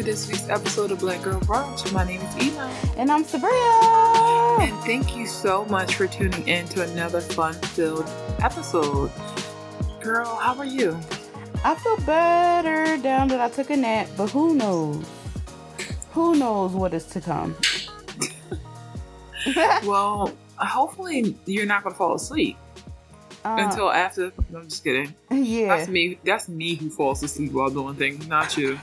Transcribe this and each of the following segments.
to this week's episode of Black Girl Brunch. My name is Iman. And I'm Sabria. And thank you so much for tuning in to another fun filled episode. Girl, how are you? I feel better down that I took a nap, but who knows? Who knows what is to come? well, hopefully you're not going to fall asleep. Uh, until after. I'm just kidding. Yeah, that's me. That's me who falls asleep while doing things, not you.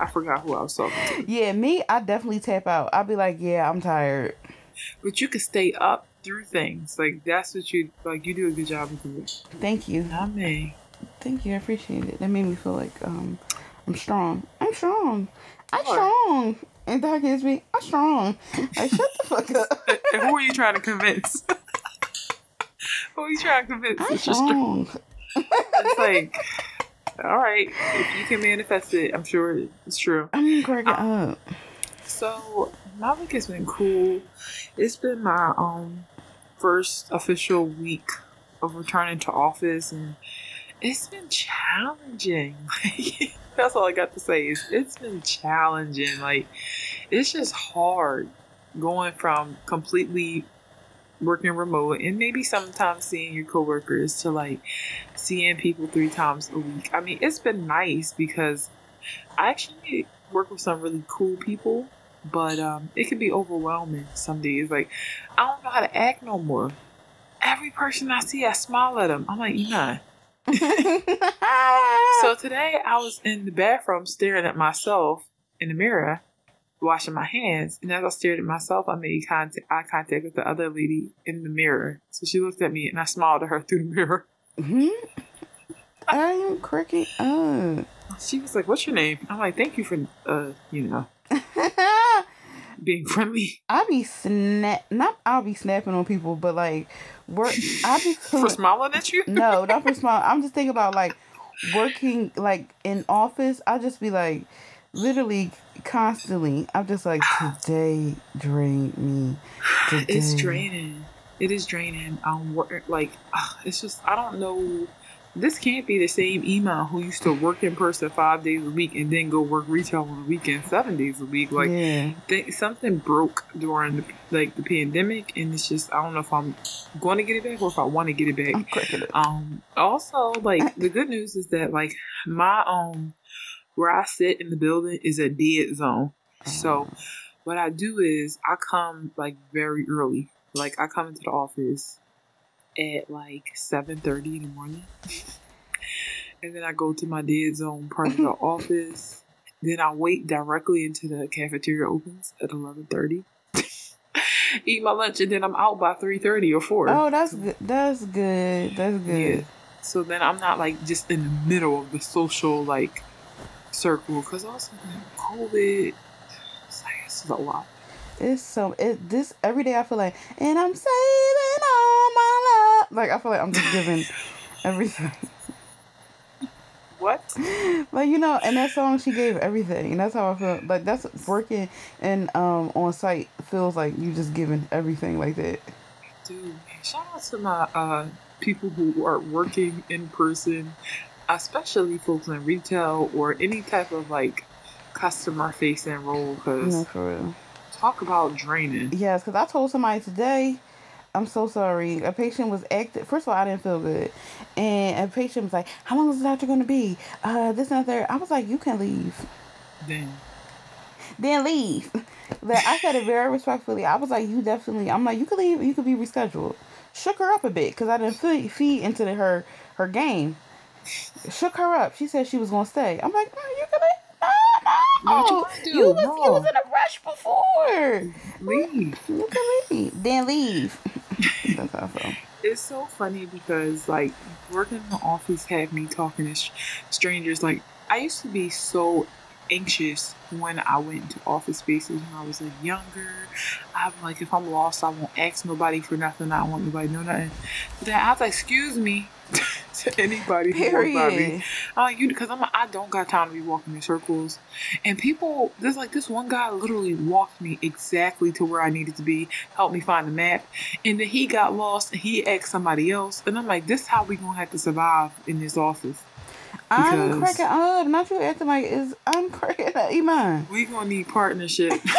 I forgot who I was talking to. Yeah, me. I definitely tap out. I'll be like, yeah, I'm tired. But you can stay up through things. Like that's what you like. You do a good job of doing. Thank you. Not me. Thank you. I appreciate it. That made me feel like um, I'm strong. I'm strong. I'm strong. And that gives me, I'm strong. Like, shut the fuck up. and who are you trying to convince? who are you trying to convince? I'm strong. it's like, all right, if you can manifest it, I'm sure it's true. I'm cracking um, up. So my week has been cool. It's been my um first official week of returning to office, and it's been challenging. That's all I got to say. Is it's been challenging. Like it's just hard going from completely working remote and maybe sometimes seeing your coworkers to like seeing people three times a week. I mean, it's been nice because I actually work with some really cool people, but um, it can be overwhelming some days. Like, I don't know how to act no more. Every person I see, I smile at them. I'm like, you know. so today I was in the bathroom staring at myself in the mirror washing my hands. And as I stared at myself, I made contact, eye contact with the other lady in the mirror. So she looked at me and I smiled at her through the mirror. Mm-hmm. I am cracking up. She was like, What's your name? I'm like, Thank you for, uh, you know. being friendly. I'll be snap not I'll be snapping on people, but like work I'll be for smiling at you? no, not for smiling. I'm just thinking about like working like in office, I'll just be like literally constantly. I'm just like, today drained me. Today. It's draining. It is draining. I'm work like it's just I don't know. This can't be the same Iman who used to work in person five days a week and then go work retail on the weekend seven days a week. Like yeah. th- something broke during the, like the pandemic, and it's just I don't know if I'm going to get it back or if I want to get it back. It. Um. Also, like the good news is that like my um where I sit in the building is a dead zone. So oh. what I do is I come like very early. Like I come into the office at like seven thirty in the morning. and then I go to my dead zone part of the office. Then I wait directly until the cafeteria opens at eleven thirty. Eat my lunch and then I'm out by three thirty or four. Oh, that's good. That's good. That's good. Yeah. So then I'm not like just in the middle of the social like circle because also COVID. It's like it's a lot. It's so it this every day I feel like and I'm saving all my love. Like I feel like I'm just giving everything. What? Like you know, and that song she gave everything, and that's how I feel. Like that's working and um on site feels like you just giving everything like that. Dude, shout out to my uh people who are working in person especially folks in retail or any type of like customer facing role because for real. talk about draining. Yes because i told somebody today i'm so sorry a patient was active first of all i didn't feel good. And a patient was like how long is the doctor going to be? Uh this and that i was like you can leave. Then. Then leave. But i said it very respectfully. I was like you definitely i'm like you could leave you could be rescheduled. Shook her up a bit because i didn't feed, feed into the, her her game shook her up. She said she was gonna stay. I'm like, oh, you gonna? No, no. You, you, was, no. you was in a rush before. Leave. You can leave. Then leave. That's how I felt. It's so funny because like working in the office had me talking to strangers. Like I used to be so anxious when I went into office spaces when I was like younger. I'm like, if I'm lost, I won't ask nobody for nothing. I don't want nobody to know nothing. But then I was like, excuse me to anybody who walks by me. Uh, you because I'm I don't got time to be walking in circles. And people, there's like this one guy literally walked me exactly to where I needed to be, helped me find the map, and then he got lost and he asked somebody else, and I'm like, this is how we gonna have to survive in this office. I'm cracking up. Not you acting like is I'm cracking up. Iman. We gonna need partnership.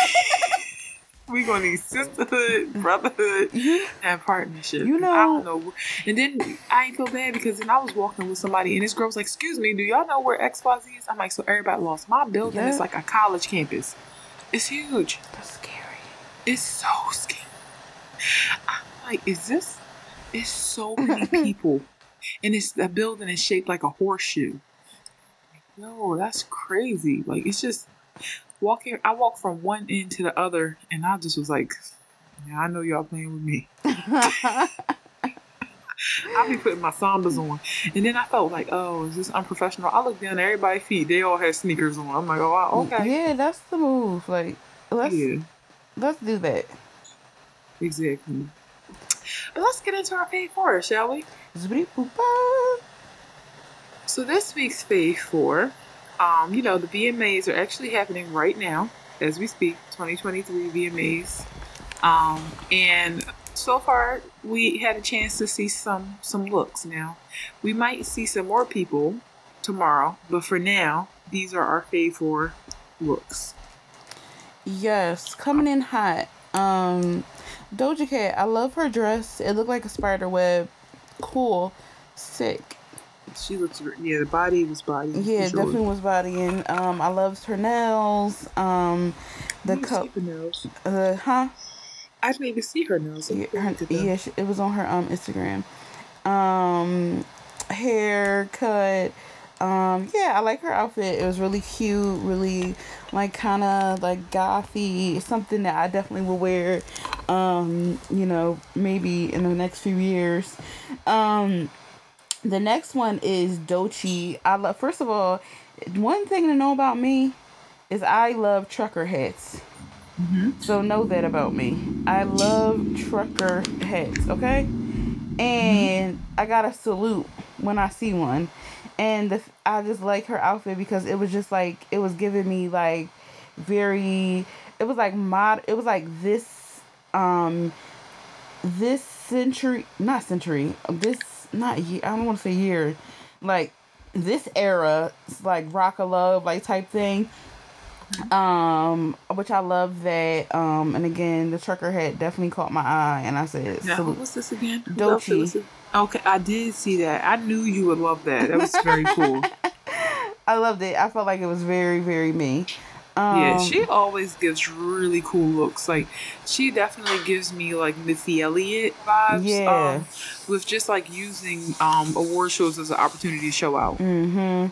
we gonna need sisterhood, brotherhood, mm-hmm. and partnership. You I know- don't know. And then I ain't feel bad because then I was walking with somebody and this girl was like, "Excuse me, do y'all know where X Y Z is?" I'm like, "So everybody lost. My building Yeah. is like a college campus. It's huge. that's scary. It's so scary. I'm like, is this? It's so many people, and it's the building is shaped like a horseshoe. No, that's crazy. Like it's just walking. I walked from one end to the other, and I just was like, "Yeah, I know y'all playing with me." I'll be putting my sambas on, and then I felt like, "Oh, is this unprofessional?" I looked down at everybody's feet; they all had sneakers on. I'm like, "Oh, wow, mm, okay, Yeah, that's the move. Like let's yeah." let's do that. Exactly. But let's get into our fave four, shall we? So this week's fave four, um, you know, the VMAs are actually happening right now as we speak. 2023 VMAs, um, and so far we had a chance to see some some looks. Now we might see some more people tomorrow, but for now, these are our four looks. Yes, coming in hot. Um, Doja Cat. I love her dress. It looked like a spider web. Cool, sick. She looks, yeah, the body was body. Yeah, sure. definitely was bodying. Um, I loved her nails. Um, the cup. nails. Uh, huh? I didn't even see her nails. Yeah, her, looked at them. yeah, she, it was on her um Instagram. Um, haircut. Um, yeah, I like her outfit. It was really cute, really like kind of like gothy. Something that I definitely will wear. Um, you know, maybe in the next few years. Um, the next one is Doechii. I love. First of all, one thing to know about me is I love trucker hats. So know that about me. I love trucker hats, okay? And I got to salute when I see one. And the, I just like her outfit because it was just like it was giving me like very it was like mod it was like this um this century not century this not year I don't want to say year like this era like rock of love like type thing um which i love that um and again the trucker hat definitely caught my eye and i said Now, salute. was this again? Who Doechii. else was it? Okay, I did see that. I knew you would love that. That was very cool. i loved it i felt like it was very very me um yeah, she always gives really cool looks. Like she definitely gives me like Missy Elliott vibes. Yeah. Um, with just like using um award shows as an opportunity to show out. Mm-hmm.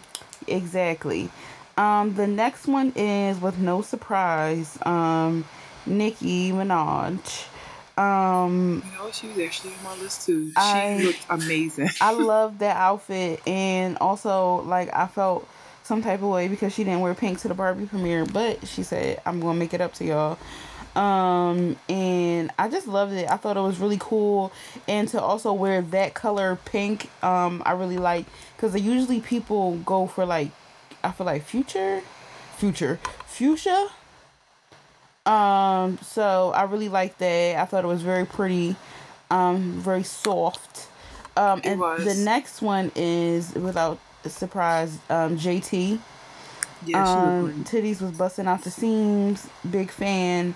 Exactly. Um, the next one is with no surprise, um, Nicki Minaj. Um, You know, she was actually on my list too. She I- looked amazing. I love that outfit, and also like I felt some type of way because she didn't wear pink to the Barbie premiere, but she said I'm gonna make it up to y'all. Um, and I just loved it. I thought it was really cool, and to also wear that color pink, um, I really like because usually people go for like, I feel like future, future, fuchsia. Um, so I really liked that. I thought it was very pretty, um, very soft. Um, and the next one is without a surprise, um, JT. yeah, she Um, titties was busting out the seams. Big fan.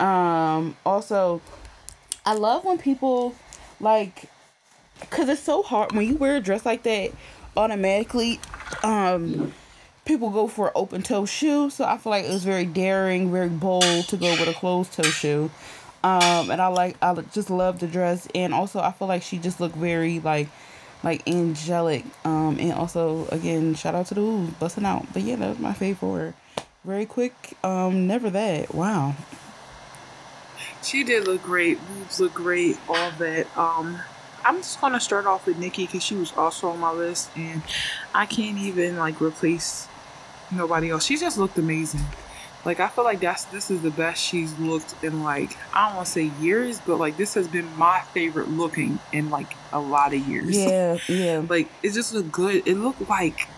Um, also, I love when people like, cause it's so hard when you wear a dress like that. Automatically, um, people go for an open toe shoe. So I feel like it was very daring, very bold to go with a closed toe shoe. Um, and I like, I just love the dress, and also I feel like she just looked very like, like angelic. Um, and also again, shout out to the Ooh, busting out. But yeah, that was my favorite. Very quick. Um, never that. Wow. She did look great. Boobs look great. All that. Um, I'm just gonna start off with Nicki because she was also on my list, and I can't even like replace nobody else. She just looked amazing. Like I feel like that's this is the best she's looked in like I don't want to say years, but like this has been my favorite looking in like a lot of years. Yeah, yeah. like it just looked good. It looked like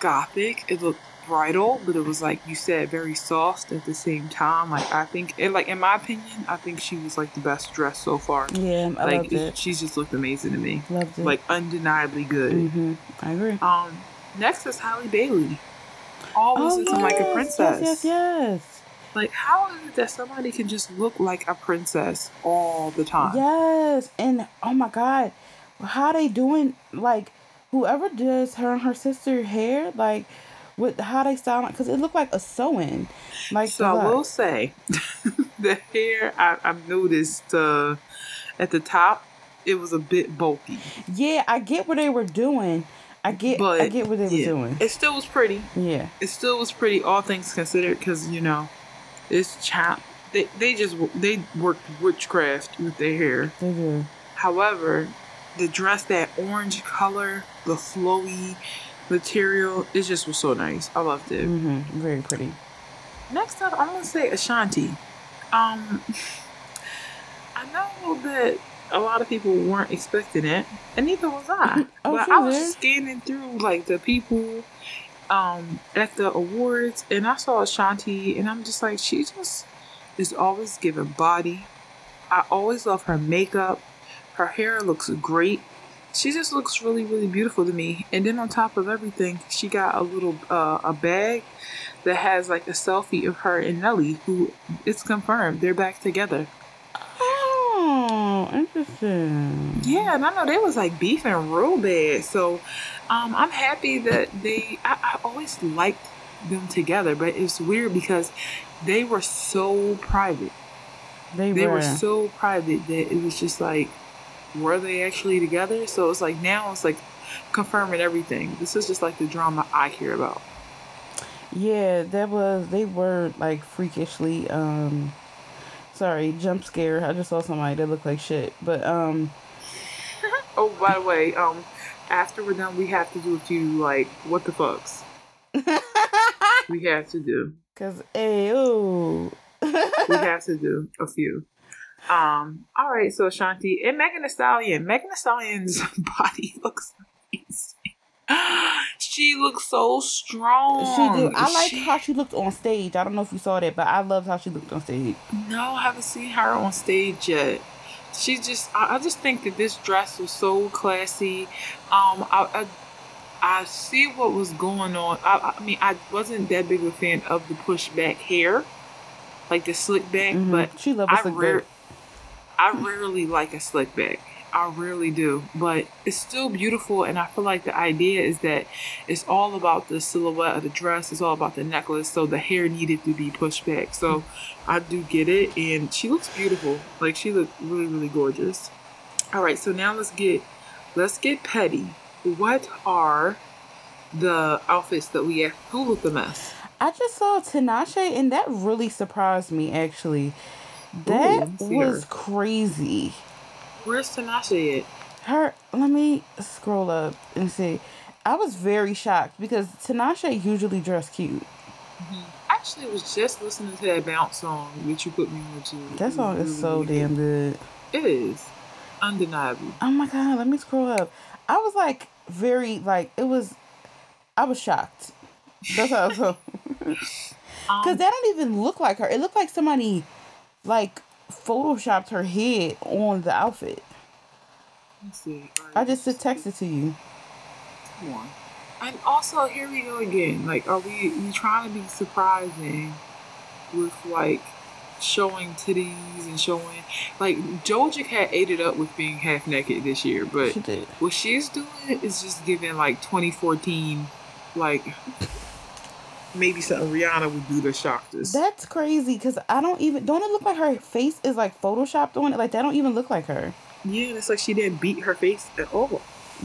gothic. It looked bridal, but it was like you said, very soft at the same time. Like I think, it, like in my opinion, I think she was like the best dressed so far. Yeah, I like loved it. she's just looked amazing to me. Loved it. Like undeniably good. hmm I agree. Um, Next is Halle Bailey. Always looking like a princess. Yes, yes, yes. Like, how is it that somebody can just look like a princess all the time? Yes, and oh my god, how they doing? Like, whoever does her and her sister hair, like, with how they style, because it looked like a sewing. Like, So I will say, the hair I, I've noticed uh, at the top, it was a bit bulky, yeah, I get what they were doing. I get, but I get what they yeah, were doing. It still was pretty. Yeah, It still was pretty, all things considered, because you know, it's chap. They they just they worked witchcraft with their hair. they do. However, the dress, that orange color, the flowy material, it just was so nice. I loved it. hmm Very pretty. Next up, I'm gonna say Ashanti. Um, I know that a lot of people weren't expecting it, and neither was I. Oh, but I was scanning through like the people um at the awards, and I saw Ashanti, and I'm just like, she just is always giving body. I always love her makeup. Her hair looks great. She just looks really, really beautiful to me. And then on top of everything, she got a little uh, a bag that has like a selfie of her and Nelly, who it's confirmed they're back together. Oh, interesting. Yeah, and I know they was like beefing real bad. So um, I'm happy that they. I, I always liked them together, but it's weird because they were so private. They, They were. were so private that it was just like, were they actually together? So it's like now it's like confirming everything. This is just like the drama I care about. Yeah, that was they were like freakishly um sorry, jump scare. I just saw somebody that looked like shit. But um Oh, by the way, um, after we're done, we have to do a few like what the fucks. We have to do. cuz ayo. We have to do a few. Um. All right. So Ashanti and Megan Thee Stallion. Megan Thee Stallion's body looks amazing. She looks so strong. she did. I like She- how she looked on stage. I don't know if you saw that, but I loved how she looked on stage. No, I haven't seen her on stage yet. She just, I, I just think that this dress was so classy. Um, I, I, I see what was going on. I, I mean, I wasn't that big a fan of the pushback hair, like the slick back, Mhm. but she loved a I slick rare, back. I rarely like a slick back. I really do, but it's still beautiful, and I feel like the idea is that it's all about the silhouette of the dress. It's all about the necklace, so the hair needed to be pushed back. So I do get it, and she looks beautiful. Like she looked really, really gorgeous. All right, so now let's get let's get petty. What are the outfits that we have? Who looked the mess? I just saw Tinashe and that really surprised me actually. That Ooh, was crazy. Where's Tinashe at? Her let me scroll up and see. I was very shocked because Tinashe usually dress cute. I actually was just listening to that bounce song that you put me on to. That song is so damn good. It is undeniable. Oh my god, let me scroll up. I was like very like it was I was shocked. That's how I felt. Cause Um, that don't even look like her. It looked like somebody like photoshopped her head on the outfit. let's see. I just texted to you. Come on. And also, here we go again. Like, are we, we trying to be surprising with like showing titties and showing like Doja Cat ate it up with being half naked this year, but She what she's doing is just giving like 2014, like maybe something Rihanna would do to shock us. That's crazy because I don't even don't it look like her face is like photoshopped on it? Like that don't even look like her. yeah, it's like she didn't beat her face at all.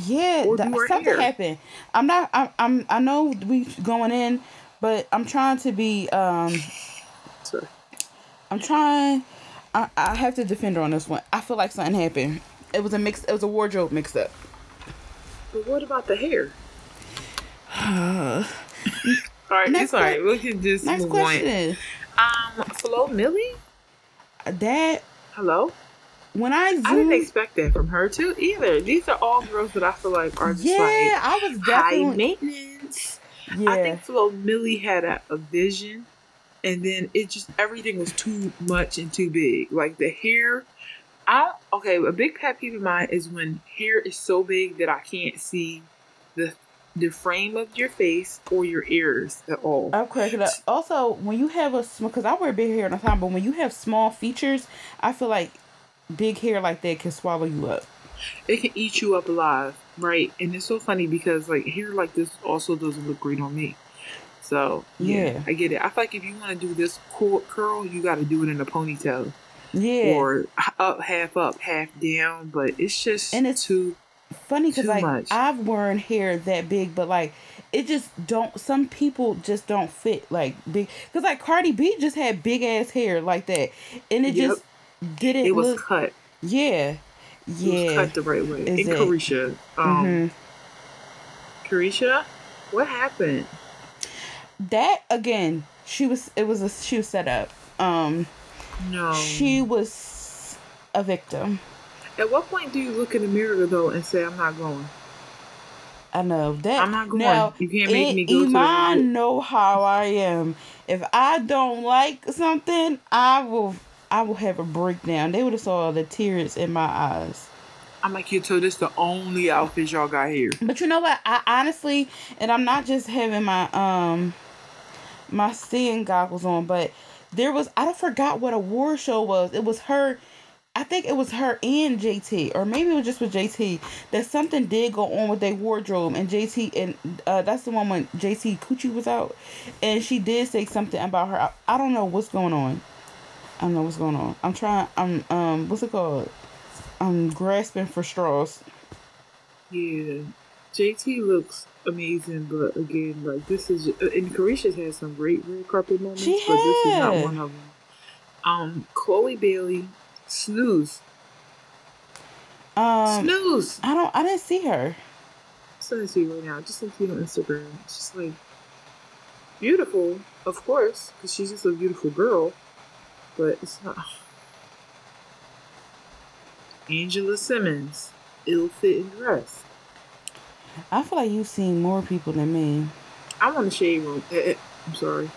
Yeah, that- something hair. happened. I'm not. I'm, I'm. I know we going in, but I'm trying to be. Um, So I'm trying. I, I have to defend her on this one. I feel like something happened. It was a mix. It was a wardrobe mix up. But what about the hair? All right, Next it's all right. We can just next move question. on. Um, Flo Milli? That Hello? when I I didn't expect that from her too either. These are all girls that I feel like are just yeah, like I was definitely, high maintenance. Yeah, I think Flo Milli had a, a vision, and then it just everything was too much and too big. Like the hair, I don't, okay. A big pet peeve of mine is when hair is so big that I can't see the the frame of your face or your ears at all. I'm cracking up. Also, when you have a small, because I wear big hair all the time, but when you have small features, I feel like big hair like that can swallow you up. It can eat you up alive, right? And it's so funny because like hair like this also doesn't look great on me. So yeah, Yeah. I get it. I feel like if you want to do this cool curl, you got to do it in a ponytail Yeah. or up, half up, half down. But it's just And it's- too. Funny because like much. I've worn hair that big, but like it just don't. Some people just don't fit like big. Because like Cardi B just had big ass hair like that, and it Yep. just didn't It was look. cut. Yeah, It was yeah. cut the right way. Is And? Carisha, um, hmm Carisha, what happened? That again, she was. It was a. She was set up. Um, No. she was a victim. At what point do you look in the mirror though and say, "I'm not going"? I know that. I'm not going. Now, You can't make I- me go to the Iman know how I am. If I don't like something, I will. I will have a breakdown. They would have saw the tears in my eyes. I'm like, you. So this the only outfit y'all got here. But you know what? I honestly, and I'm not just having my um my seeing goggles on, but there was I forgot what a war show was. It was her. I think it was her and JT, or maybe it was just with JT. That something did go on with their wardrobe, and JT and uh, that's the one when JT Coochie was out, and she did say something about her. I, I don't know what's going on. I don't know what's going on. I'm trying. I'm um. What's it called? I'm grasping for straws. Yeah, JT looks amazing, but again, like this is uh, and Carisha's had some great red carpet moments, She but this is not had. one of them. Um, Chloe Bailey, snooze, Um, snooze. I don't. I didn't see her. send it to you right now. Just it you on Instagram. It's just like beautiful, of course, because she's just a beautiful girl. But it's not. Angela Simmons, ill-fitting dress. I feel like you've seen more people than me. I'm on the shade room. Eh, eh, I'm sorry.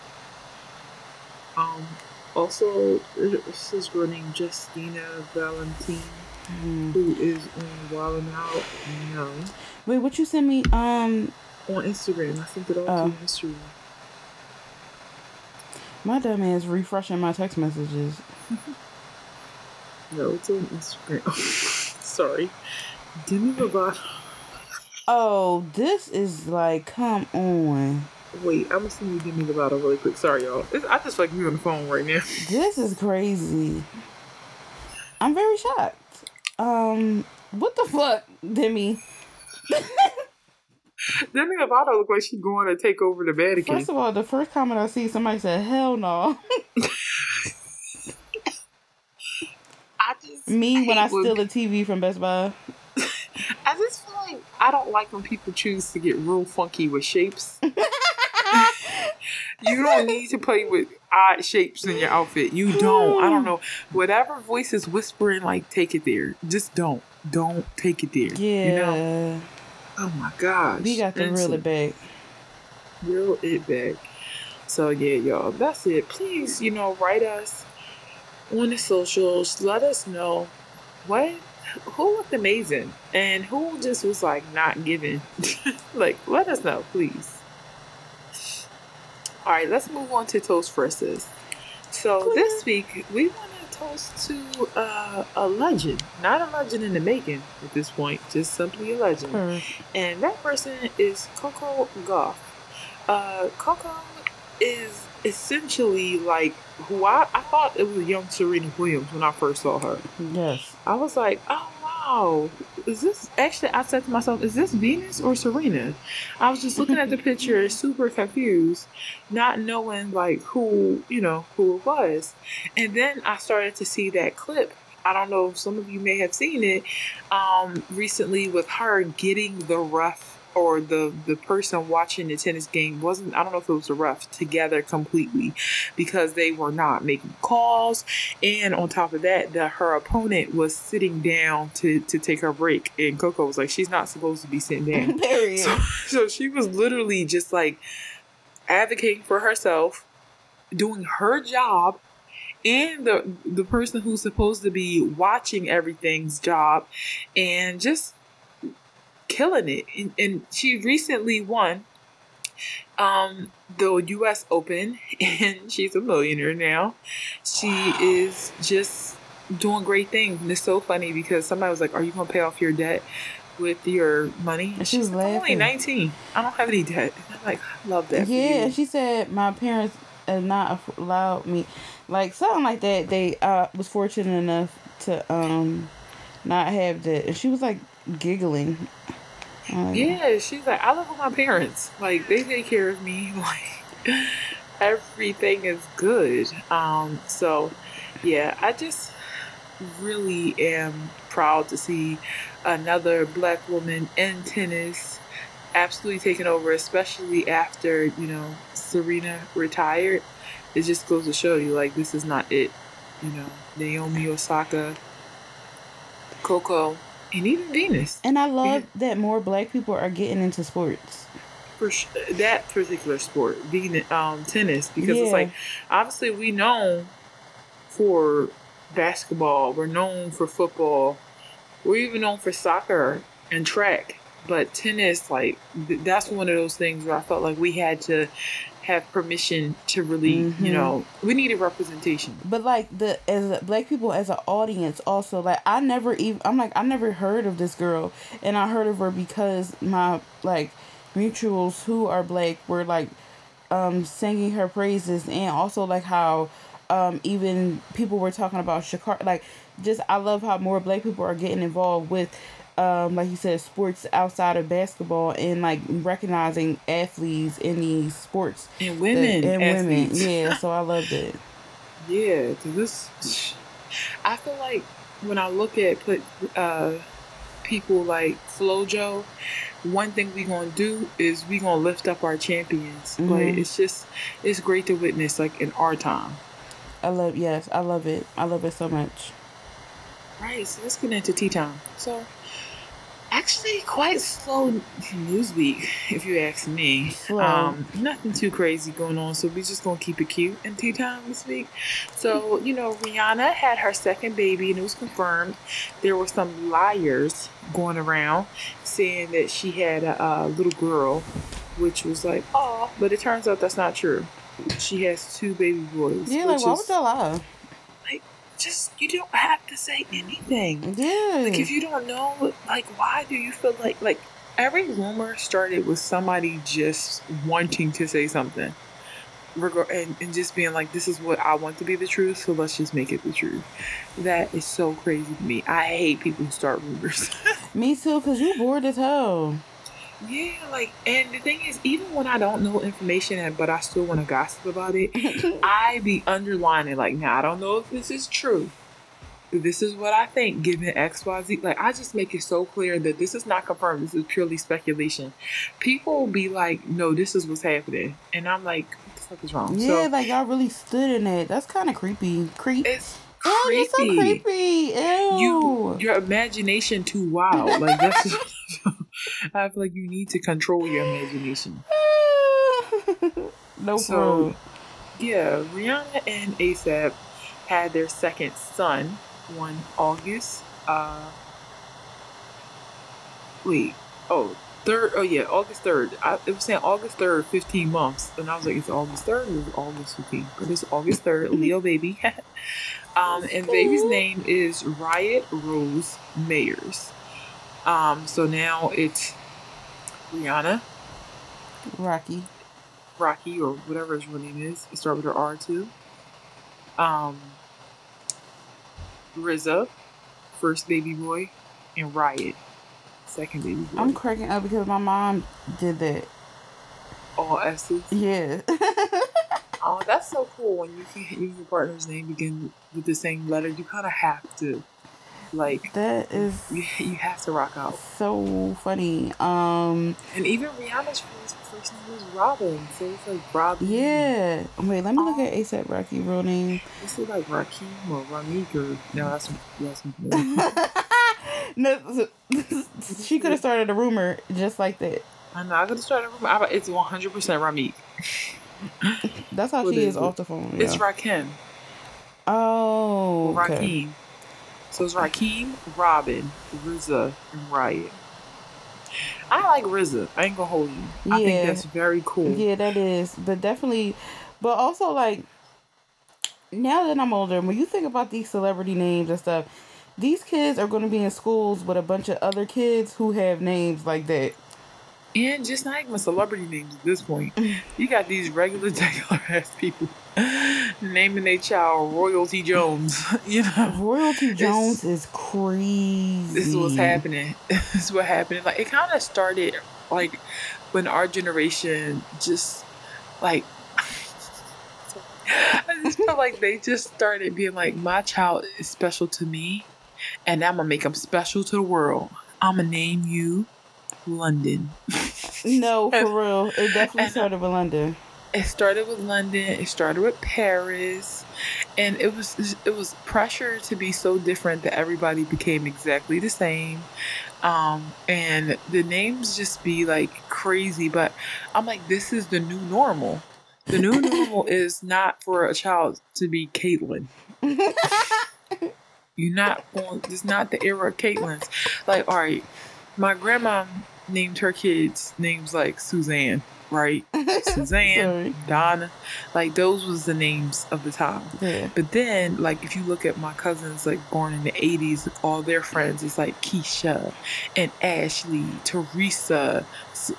Um. Also, this is named Justina Valentine, Hmm. who is on Wild 'N Out. No, Wait, what you sent me? Um, on Instagram. I sent it all Oh. to Instagram. my dumb ass refreshing my text messages. No, it's on Instagram. Sorry. Demi Lovato. Oh, this is like, come on. Wait, I'm gonna send you Demi Lovato really quick. Sorry, y'all. It's, I just like we on the phone right now. This is crazy. I'm very shocked. Um, what the fuck, Demi? Demi Lovato look like she going to take over the Vatican. First of all, the first comment I see, somebody said, "Hell no." I just Me when I when steal a TV from Best Buy. I just feel like I don't like when people choose to get real funky with shapes. You don't need to play with odd shapes in your outfit. You don't. I don't know. Whatever voice is whispering, like, take it there. Just don't. Don't take it there. Yeah, You know? Oh my gosh. we got to reel it back. Reel it back. So yeah, y'all. That's it. Please, you know, write us on the socials. Let us know what who looked amazing and who just was like not giving. like, let us know, please. All right, let's move on to toast verses. So this week we want to toast to uh, a legend, not a legend in the making at this point, just simply a legend Her. and that person is Coco Gauff. Uh, Coco is essentially like who I, I thought it was a young Serena Williams when I first saw her. Yes. I was like, oh wow, is this actually? I said to myself, is this Venus or Serena? I was just looking at the picture, super confused, not knowing like who you know who it was, and then I started to see that clip. I don't know if some of you may have seen it um, recently with her getting the ref or the the person watching the tennis game wasn't I don't know if it was the ref together completely because they were not making calls. And on top of that the her opponent was sitting down to to take her break. And Coco was like she's not supposed to be sitting down. Period. so, so she was literally just like advocating for herself doing her job and the the person who's supposed to be watching everything's job and just killing it. And, and she recently won um the US Open and she's a millionaire now. She wow. is just doing great things. And it's so funny because somebody was like, Are you gonna pay off your debt with your money? And she's like, only nineteen. I don't have any debt. And I'm like, I love that. Yeah, she said my parents have not allowed me like something like that. They uh was fortunate enough to um not have that and she was like giggling. Yeah, she's like, I live with my parents. Like they take care of me. Like everything is good. Um, so yeah, I just really am proud to see another black woman in tennis absolutely taking over, especially after, you know, Serena retired. It just goes to show you, like, this is not it. You know, Naomi Osaka, Coco, and even Venus. And I love yeah. that more black people are getting into sports. For sh- that particular sport, being um, tennis, because yeah. it's like, obviously, we know for basketball, we're known for football, we're even known for soccer and track. But tennis, like, that's one of those things where I felt like we had to have permission to really, mm-hmm. you know, we needed representation. But like the as black people as an audience, also like I never even I'm like I never heard of this girl, and I heard of her because my like mutuals who are black were like um singing her praises, and also like how um, even people were talking about Sha'Carri. Like, just I love how more black people are getting involved with, um, like you said, sports outside of basketball and like recognizing athletes in these sports and women that, and athletes. women. Yeah, so I loved it. Yeah, this. I feel like when I look at put uh, people like FloJo, one thing we gonna do is we gonna lift up our champions. Mm-hmm. Like it's just it's great to witness like in our time. I love yes, I love it. I love it so much. Right, so let's get into tea time. So actually quite slow news week, if you ask me. Slow. Um, nothing too crazy going on, so we're just gonna keep it cute in tea time this week. So, you know, Rihanna had her second baby and it was confirmed. There were some liars going around saying that she had a, a little girl, which was like, oh, but it turns out that's not true she has two baby boys. Yeah, like why is, would y'all lie? Just you don't have to say anything. Yeah. Like if you don't know, like why do you feel like like every rumor started with somebody just wanting to say something. And, and just being like, this is what I want to be the truth, so let's just make it the truth. That is so crazy to me. I hate people who start rumors. me too, because you bored as hell. Yeah, like, and the thing is, even when I don't know information, but I still want to gossip about it, I be underlining, like, now I don't know if this is true. This is what I think, given X, Y, Z. Like, I just make it so clear that this is not confirmed. This is purely speculation. People be like, no, this is what's happening. And I'm like, what the fuck is wrong? Yeah, so, like, y'all really stood in it. That's kind of creepy. Creep. It's creepy. Ew, so creepy. Ew. You, your imagination too wild. Like, that's I feel like you need to control your imagination. no so, problem. Yeah, Rihanna and ASAP had their second son one August. Uh, wait, oh, third. Oh yeah, August third. I, it was saying August third, fifteen months, and I was like, it's August third or August fifteen? But it's August third, Leo baby. Um, and baby's name is Riot Rose Mayers. Um, so now it's Rihanna. Rocky. Rocky or whatever his real name is. It starts with her R too. Um RZA, first baby boy, and Riot, second baby boy. I'm cracking up because my mom did that. All S's? Yeah. oh, that's so cool when you can use your partner's name begin with the same letter. You kind of have to. Like that is you, you have to rock out. So funny. Um and even Rihanna's first name was Robin, so it's like Robin. Yeah. Wait, let me look at um, ASAP Rocky real name. Is it like Rakim or Ramik or no? That's that's. no, she could have started a rumor just like that. I know. I could have started a rumor. It's one hundred percent Ramik. That's how what she is, is off the phone. It's yeah. Rakim. Oh, okay. Rakim. So it's Rakim, Robin, RZA, and Riot. I like RZA. I ain't gonna hold you. I think that's very cool. Yeah, that is. But definitely, but also like now that I'm older, when you think about these celebrity names and stuff, these kids are going to be in schools with a bunch of other kids who have names like that. And just not even celebrity names at this point. You got these regular, regular ass people naming their child Royalty Jones. you know, Royalty Jones is crazy. this is what's happening. this is what happened. Like it kind of started like when our generation just like. I just feel like they just started being like, my child is special to me, and I'm gonna make him special to the world. I'm gonna name you London. No, for real. It definitely started with London. it started with London. It started with Paris, and it was it was pressure to be so different that everybody became exactly the same, um, and the names just be like crazy. But I'm like, this is the new normal. The new normal is not for a child to be Caitlyn. You're not going. This is not the era of Caitlyn's. Like, all right, my grandma named her kids names like Suzanne, right? Suzanne, Donna, like those was the names of the time. Yeah. But then, like if you look at my cousins, like born in the '80s, all their friends is like Keisha and Ashley, Teresa,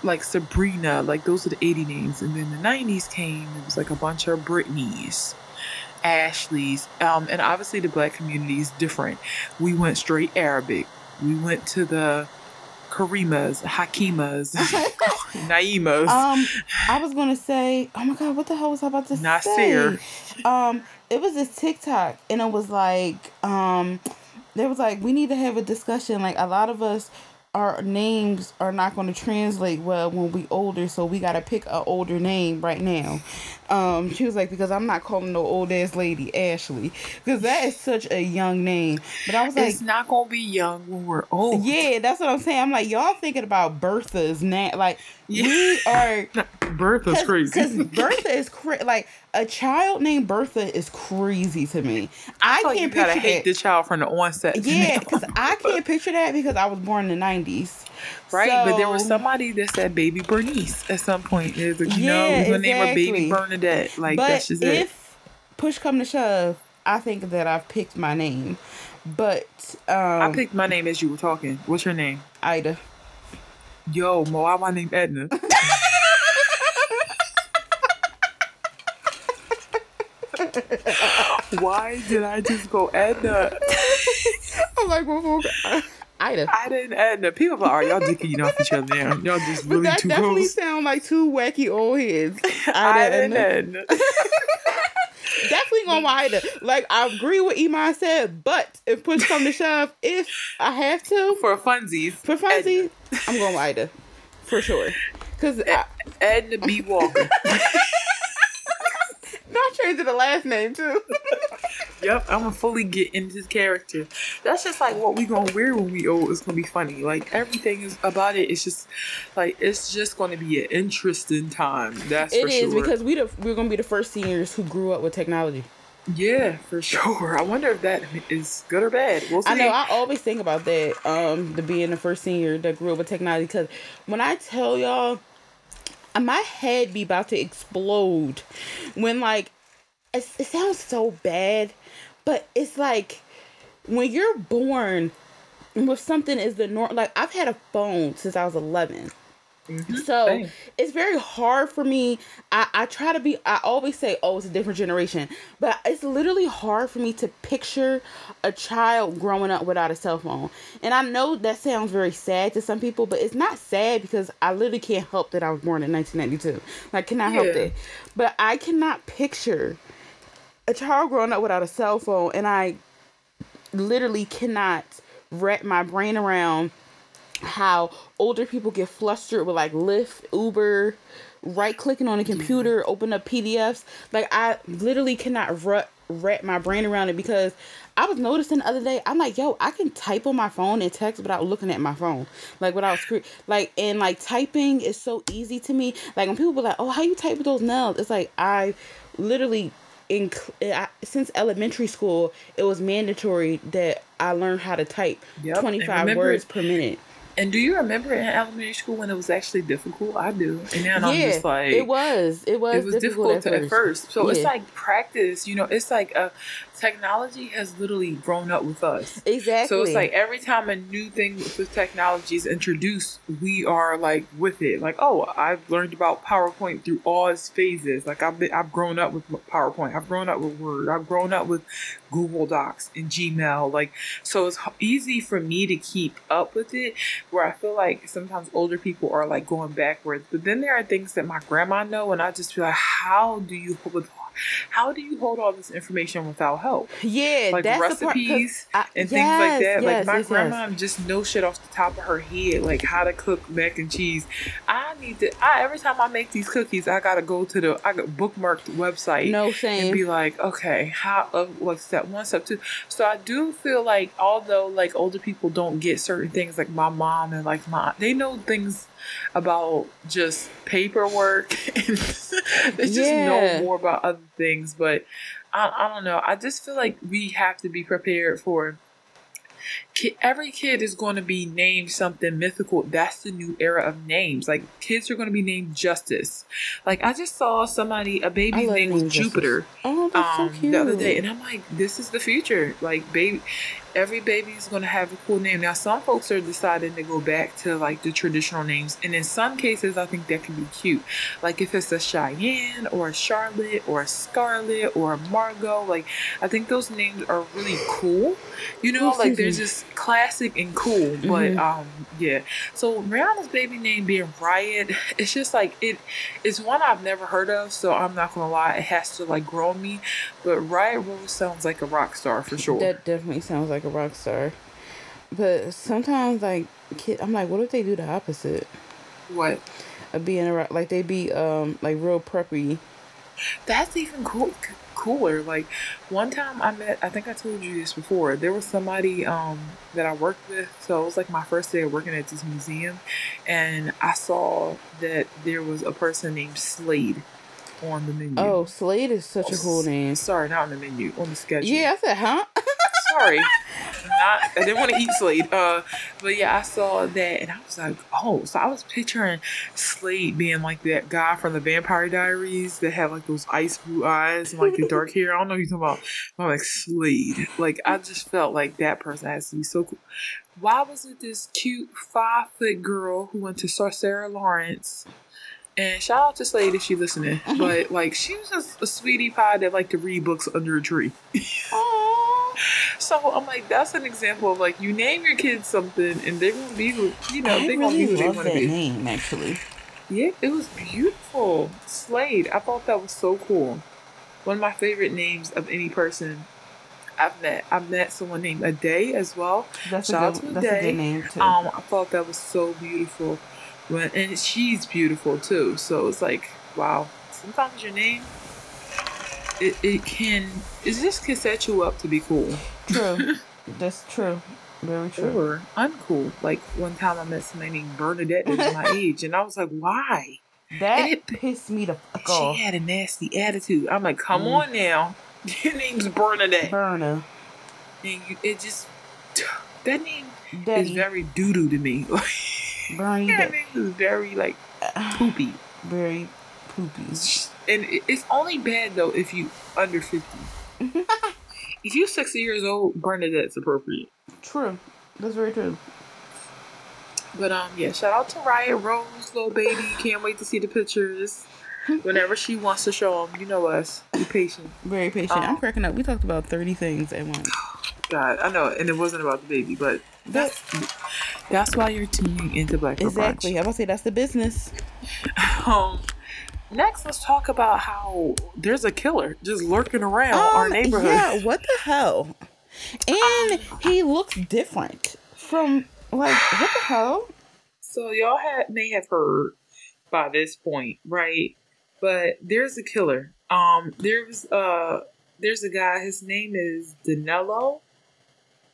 like Sabrina, like those are the '80 names. And then the '90s came, it was like a bunch of Britneys. Ashleys, um, and obviously the black community is different. We went straight Arabic. We went to the Karimas, Hakimas, Naimas. Um, I was gonna say, oh my god, what the hell was I about to Nasir. say? Um, it was this TikTok, and it was like, um, there was like, we need to have a discussion. Like, a lot of us, our names are not going to translate well when we older, so we got to pick a older name right now. Um, she was like, because I'm not calling no old ass lady Ashley, because that is such a young name. But I was like, it's not gonna be young when we're old. yeah, that's what I'm saying. I'm like, y'all thinking about Bertha's now? Like, we are. Bertha's crazy. Because Bertha is cra- like a child named Bertha is crazy to me. I, like can't you gotta picture hate that. the child from the onset. yeah, because I can't picture that because I was born in the nineties. right. but there was somebody that said baby Bernice at some point. There's like, you Yeah, know, gonna name her baby. Bernadette. Like but that's just it. if push come to shove, I think that I've picked my name. But um, I picked my name as you were talking. What's your name? Ida. Yo, Mo, why my name Edna? why did I just go Edna? I'm like, well, well, uh, Ida. I didn't Edna. People are like, are y'all dicking off each other now? Y'all just really that too definitely close. sound like two wacky old heads. I Ida and didn't Edna. definitely going with Ida. Like I agree with Iman said, but if push come to shove, if I have to For funsies. for fancy, I'm gonna with Ida for sure. Cause I, Edna B. Walker. not changing the last name too. Yep, I'm gonna fully get into this character. That's just like what we gonna wear when we old. It's gonna be funny. Like everything is about it. It's just like it's just gonna be an interesting time. That's It is sure. because we the, we're gonna be the first seniors who grew up with technology. yeah, for sure. I wonder if that is good or bad. We'll see. I know. I always think about that. Um, the being the first senior that grew up with technology. Because when I tell y'all, uh, my head be about to explode when like it, it sounds so bad, but it's like when you're born with something is the norm. Like I've had a phone since I was eleven. Mm-hmm. So Same. it's very hard for me. I, I try to be, I always say, oh, it's a different generation. But it's literally hard for me to picture a child growing up without a cell phone. And I know that sounds very sad to some people, but it's not sad because I literally can't help that I was born in 1992. Like, cannot help Yeah. that. But I cannot picture a child growing up without a cell phone. And I literally cannot wrap my brain around how older people get flustered with like Lyft, Uber, right clicking on a computer, open up PDFs. Like I literally cannot wrap, wrap my brain around it because I was noticing the other day. I'm like, yo, I can type on my phone and text without looking at my phone, like without screen, like and like typing is so easy to me. Like when people be like, oh, how you type with those nails? It's like I literally in eh, I, since elementary school, it was mandatory that I learn how to type Yep, 25 remember- words per minute. And do you remember in elementary school when it was actually difficult? I do. And now I'm just like it was. It was. it was difficult, to, at first. So it's like practice, you know, it's like uh technology has literally grown up with us. Exactly. So it's like every time a new thing with technology is introduced, we are like with it. Like, oh, I've learned about PowerPoint through all its phases. Like I've been, I've grown up with PowerPoint. I've grown up with Word. I've grown up with Google Docs and Gmail. Like, so it's easy for me to keep up with it. Where I feel like sometimes older people are like going backwards. But then there are things that my grandma know, and I just feel like, how do you? How do you hold all this information without help? yeah, like that's the part, recipes I- and things like yes, that. like my yes, grandma yes. just knows shit off the top of her head, like how to cook mac and cheese. I need to. I every time I make these cookies, I gotta go to the I got bookmarked website No shame. and be like, okay, how uh, like step one, step two. So I do feel like although like older people don't get certain things, like my mom and like my they know things about just paperwork and they just Yeah. know more about other things but I, I don't know i just feel like we have to be prepared for ki- every kid is going to be named something mythical that's the new era of names like kids are going to be named justice like i just saw somebody a baby's love name was jupiter oh, that's um, so cute. the other day, and I'm like, this is the future. Like, baby, every baby's gonna have a cool name. Now, some folks are deciding to go back to like the traditional names, and in some cases, I think that can be cute. Like, if it's a Cheyenne or a Charlotte or a Scarlet or a Margot, like, I think those names are really cool. You know, Oh, like they're just classic and cool. But Mhm. um, yeah. So Rihanna's baby name being Riot, it's just like it. It's one I've never heard of, so I'm not gonna lie. It has to like grow me. But Riot Rose sounds like a rock star for sure. That definitely sounds like a rock star. But sometimes, like, kid, I'm like, what if they do the opposite what? of being a rock? Like, they be um like real preppy. That's even cool. Cooler. Like one time I met. I think I told you this before. There was somebody um that I worked with. So it was like my first day of working at this museum, and I saw that there was a person named Slade on the menu. Oh, Slade is such a cool name. Sorry, not on the menu, on the schedule. Yeah, I said, huh? Sorry. Not, I didn't want to eat Slade. Uh, but yeah, I saw that and I was like, oh, so I was picturing Slade being like that guy from the Vampire Diaries that had like those ice blue eyes and like the dark hair. I don't know what you're talking about. I'm like, Slade. Like, I just felt like that person has to be so cool. Why was it this cute five foot girl who went to Sar- Sarah Lawrence? And shout out to Slade if she's listening. But like, she was just a sweetie pie that liked to read books under a tree. So I'm like, that's an example of like you name your kids something and they're gonna be who you know, I they're gonna really be who they love wanna that be. name, actually. Yeah, it was beautiful. Slade. I thought that was so cool. One of my favorite names of any person I've met. I've met someone named Ade as well. That's Shout a good, that's a good name, too. Um, I thought that was so beautiful. When and she's beautiful too. So it's like, wow. Sometimes your name it, it can it just can set you up to be cool. true. That's true. Very true. or uncool. Like one time I met somebody named Bernadette that was my age, and I was like, why? That And it- pissed me the fuck She off. had a nasty attitude. I'm like, come Mm. on now, your name's Bernadette, Burner. and you, it just that name is very doo doo to me. That that. name is very like poopy, Very poopy. And it's only bad though if you under fifty. if you 60 years old, Bernadette's appropriate. True. That's very true. But um, yeah, shout out to Riot Rose, little baby. Can't wait to see the pictures. Whenever she wants to show them, you know us. Be patient. Very patient. I'm Oh. cracking up. We talked about 30 things at once. God, I know, and it wasn't about the baby, but that's that's why you're tuning into Black Exactly. I'm about to say that's the business. Um, next, let's talk about how there's a killer just lurking around our Um, neighborhood. Yeah, what the hell? And he looks different from like what the hell? So y'all had may have heard by this point, right? But there's a killer. Um, there's uh, there's a guy. His name is Danello.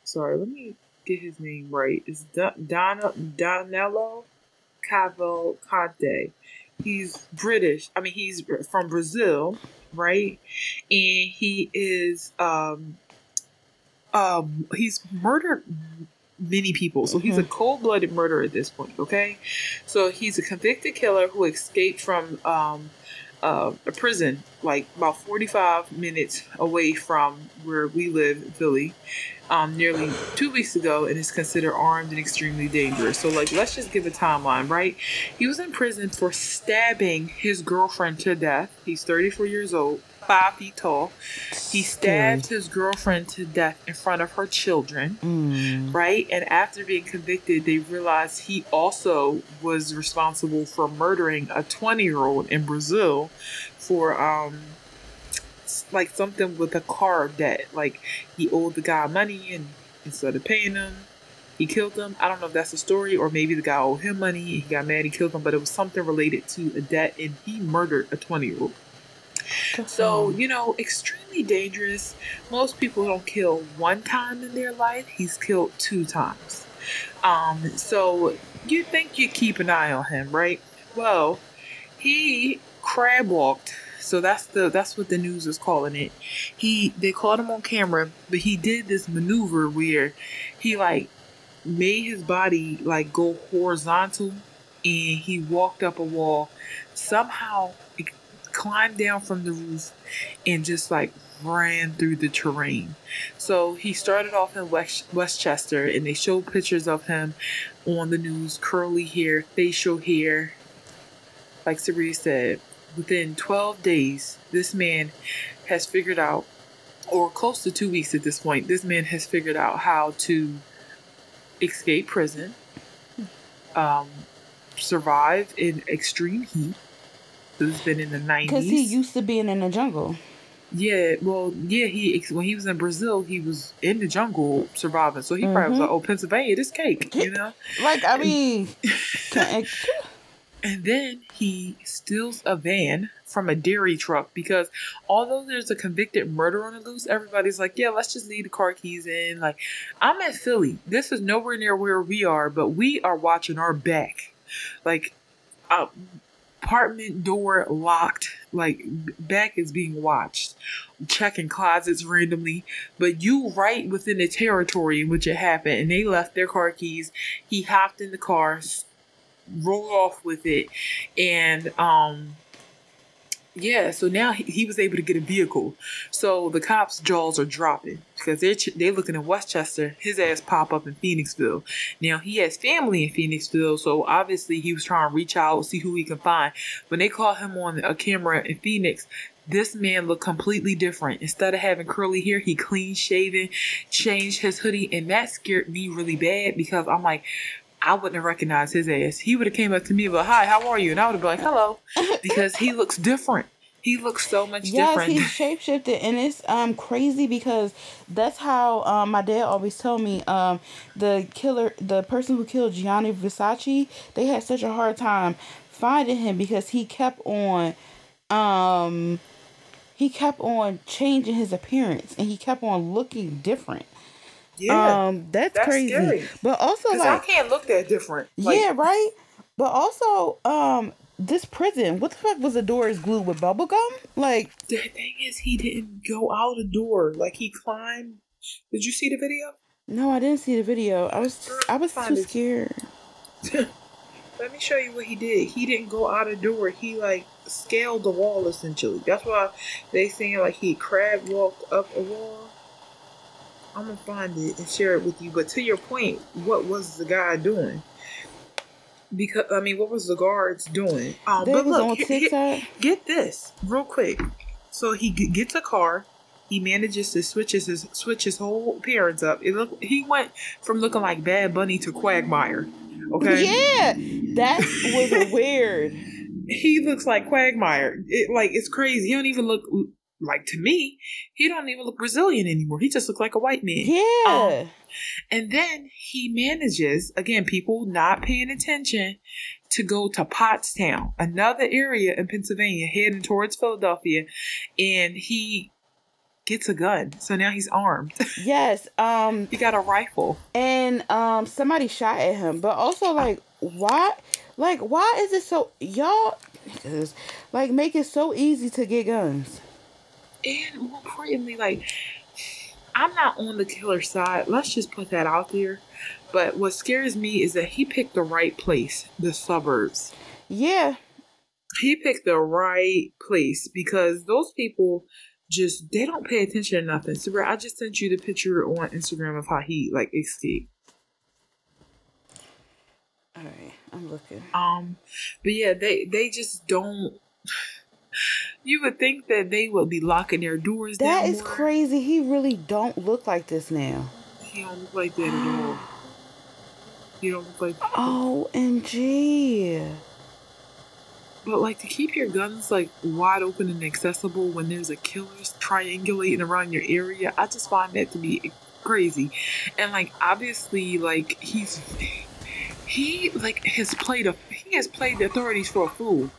Sorry, let me get his name right. It's Donna Danilo Cavalcante. He's British. I mean, he's from Brazil, right? And he is um um he's murdered many people. So he's a cold blooded murderer at this point, okay? So he's a convicted killer who escaped from um, uh, a prison like about 45 minutes away from where we live Philly. Um, nearly two weeks ago and is considered armed and extremely dangerous. So, like, let's just give a timeline, right? He was in prison for stabbing his girlfriend to death. He's 34 years old five feet tall. He stabbed his girlfriend to death in front of her children, Mm. right? And after being convicted, they realized he also was responsible for murdering a 20 year old in Brazil for, um, like something with a car debt. Like he owed the guy money and instead of paying him, he killed him. I don't know if that's the story or maybe the guy owed him money. And he got mad, he killed him, but it was something related to a debt and he murdered a 20 year old. So, you know, extremely dangerous. Most people don't kill one time in their life. He's killed two times. Um, so you think you keep an eye on him, right? Well, he crab walked. So that's the that's what the news is calling it. He they caught him on camera, but he did this maneuver where he like made his body like go horizontal and he walked up a wall somehow climbed down from the roof and just like ran through the terrain. So he started off in West- Westchester and they showed pictures of him on the news curly hair, facial hair. Like Sabrina said, within 12 days, this man has figured out, or close to two weeks at this point, this man has figured out how to escape prison, um, survive in extreme heat. This has been in the 90s. Because he used to being in the jungle. Yeah, well, yeah, he when he was in Brazil, he was in the jungle surviving. So he probably was like, "Oh, Pennsylvania, this cake," you know. Like, I mean, And then he steals a van from a dairy truck because although there's a convicted murder on the loose, everybody's like, "Yeah, let's just leave the car keys in." Like, I'm in Philly. This is nowhere near where we are, but we are watching our back. Like, uh, apartment door locked. Like back is being watched. Checking closets randomly, but you right within the territory in which it happened, and they left their car keys. He hopped in the car, rolled off with it, and um. Yeah, so now he, he was able to get a vehicle. So the cops' jaws are dropping because they're they're looking at West Chester. His ass pop up in Phoenixville. Now he has family in Phoenixville, so obviously he was trying to reach out, see who he can find. When they caught him on a camera in Phoenix, this man looked completely different. Instead of having curly hair, he clean shaven, changed his hoodie, and that scared me really bad because I'm like, I wouldn't have recognized his ass. He would have came up to me, but hi, how are you? And I would have been like, hello, because he looks different. He looks so much yes, different. he's shapeshifted, and it's um crazy because that's how um my dad always told me um the killer, the person who killed Gianni Versace, they had such a hard time finding him because he kept on um he kept on changing his appearance and he kept on looking different. Yeah, um, that's, that's crazy. scary. But also like I can't look that different. Like, yeah, right. But also, um, this prison, what the fuck was the doors glued with bubble gum? Like, The thing is, he didn't go out the door. Like he climbed. Did you see the video? no, I didn't see the video. I was, I was Find too it. scared. Let me show you what he did. He didn't go out the door. He like scaled the wall essentially. That's why they saying like he crab walked up a wall. I'm gonna find it and share it with you. But to your point, what was the guy doing? Because I mean, what was the guards doing? Um, That but was look, on TikTok. get this real quick. So he g- gets a car. He manages to switch his switch his whole appearance up. It look he went from looking like Bad Bunny to Quagmire. Okay. Yeah, that was weird. He looks like Quagmire. It like it's crazy. He don't even look like to me. He don't even look Brazilian anymore. He just looks like a white man. Yeah, And then he manages, again, people not paying attention, to go to Pottstown, another area in Pennsylvania, heading towards Philadelphia, and he gets a gun. So now he's armed. yes. Um, he got a rifle. and um, somebody shot at him. But also, like, why? Like, why is it so y'all? Like, make it so easy to get guns. And more importantly, like, I'm not on the killer side. Let's just put that out there. But what scares me is that he picked the right place, the suburbs. Yeah. He picked the right place because those people just they don't pay attention to nothing. So I just sent you the picture on Instagram of how he like escaped. All right, I'm looking. Um, but yeah, they they just don't. You would think that they would be locking their doors. That down is more. crazy. He really don't look like this now. He don't look like that at all. He don't look like. OMG. But like to keep your guns like wide open and accessible when there's a killer triangulating around your area, I just find that to be crazy. And like obviously, like he's he like has played a he has played the authorities for a fool.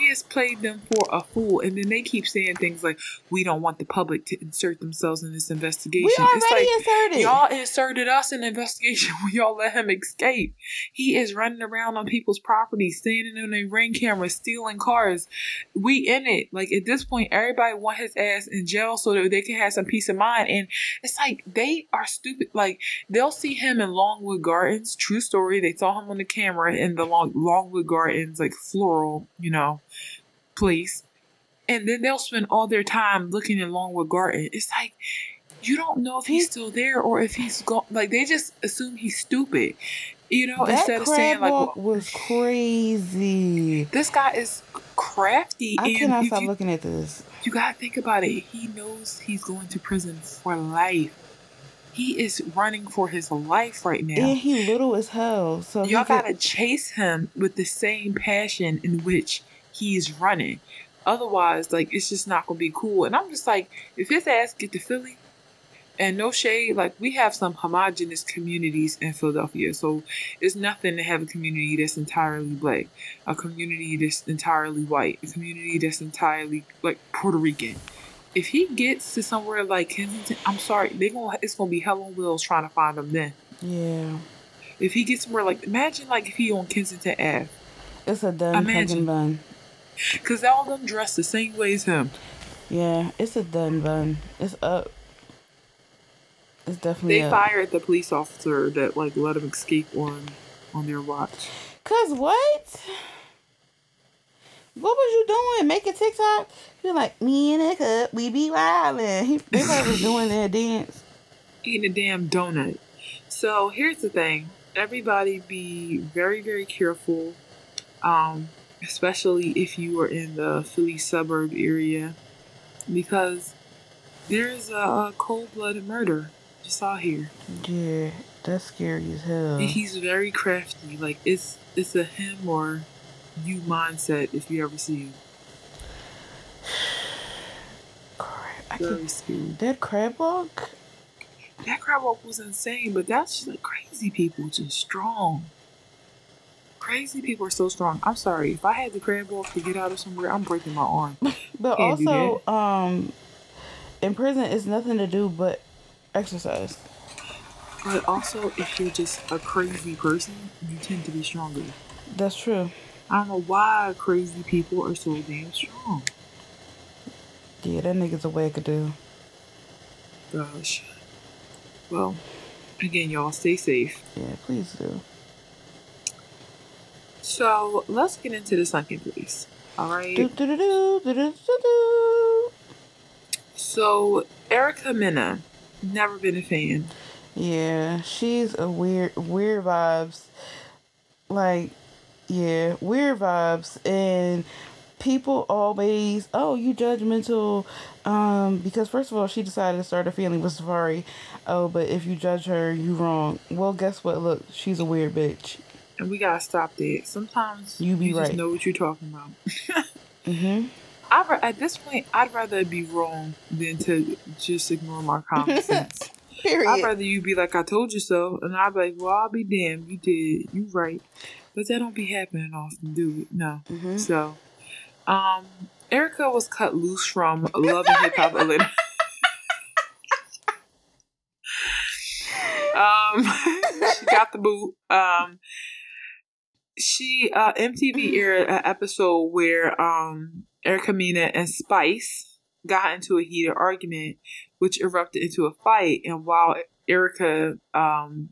He has played them for a fool, and then they keep saying things like, "We don't want the public to insert themselves in this investigation." We already it's like, inserted. Y'all inserted us in the investigation when y'all let him escape. He is running around on people's property, standing on their ring cameras, stealing cars. We in it. Like at this point, everybody want his ass in jail so that they can have some peace of mind. And it's like they are stupid. Like they'll see him in Longwood Gardens. True story. They saw him on the camera in the Long Longwood Gardens, like floral, you know, place. And then they'll spend all their time looking in Longwood Garden. It's like you don't know if he's still there or if he's gone. Like they just assume he's stupid, you know. that instead of saying like, well, was crazy. this guy is crafty, I cannot stop you, looking at this. you gotta think about it. He knows he's going to prison for life. He is running for his life right now. And he little as hell. So Y'all could- gotta chase him with the same passion in which he's running. Otherwise, like it's just not gonna be cool. And I'm just like, if his ass get to Philly, and no shade, like we have some homogenous communities in Philadelphia, so it's nothing to have a community that's entirely black, a community that's entirely white, a community that's entirely like Puerto Rican. If he gets to somewhere like Kensington, I'm sorry, they gonna it's gonna be hell on wheels trying to find him then. Yeah. If he gets somewhere like imagine like if he on Kensington Ave. It's a done Imagine. bun. Cause all them dressed the same way as him. Yeah, it's a done bun. It's up. It's definitely They up. fired the police officer that like let him escape on on their watch. Cause what? What was you doing? Making TikTok? You're like me and a cup, we be wildin'. He, they probably was doing their dance. Eating a damn donut. So here's the thing. Everybody be very, very careful. Um, especially if you are in the Philly suburb area. Because there's a, a cold blooded murder just out here. Yeah, that's scary as hell. And he's very crafty. Like it's it's a him or you mindset if you ever see him. Crap, Very scary. that crab walk? That crab walk was insane, but that's just like crazy people, just strong. Crazy people are so strong. I'm sorry. If I had the crab walk to get out of somewhere, I'm breaking my arm. But Can't also, um, in prison, it's nothing to do but exercise. But also, if you're just a crazy person, you tend to be stronger. That's true. I don't know why crazy people are so damn strong. Yeah, that nigga's a wackadoo. Gosh. Well, again, y'all stay safe. Yeah, please do. So let's get into the sunken place. All right. Do do do do do do do do. So Erica Mena, never been a fan. Yeah, she's a weird, weird vibes. Like, yeah, weird vibes. And people always, oh, you judgmental. Um, because first of all, she decided to start a family with Safaree. Oh, but if you judge her, you wrong. Well, guess what? Look, she's a weird bitch. And we gotta stop that. Sometimes You be just right. know what you're talking about. Mm-hmm. I at this point, I'd rather be wrong than to just ignore my common sense. Period. I'd rather you be like, "I told you so," and I'd be like, "Well, I'll be damned. You did. You right." But that don't be happening often, do it? No. Mhm. So, um, Erica was cut loose from Love and Hip Hop Atlanta. um, she got the boot. Um, she uh MTV aired an episode where um Erica Mena and Spice got into a heated argument, which erupted into a fight. And while Erica um,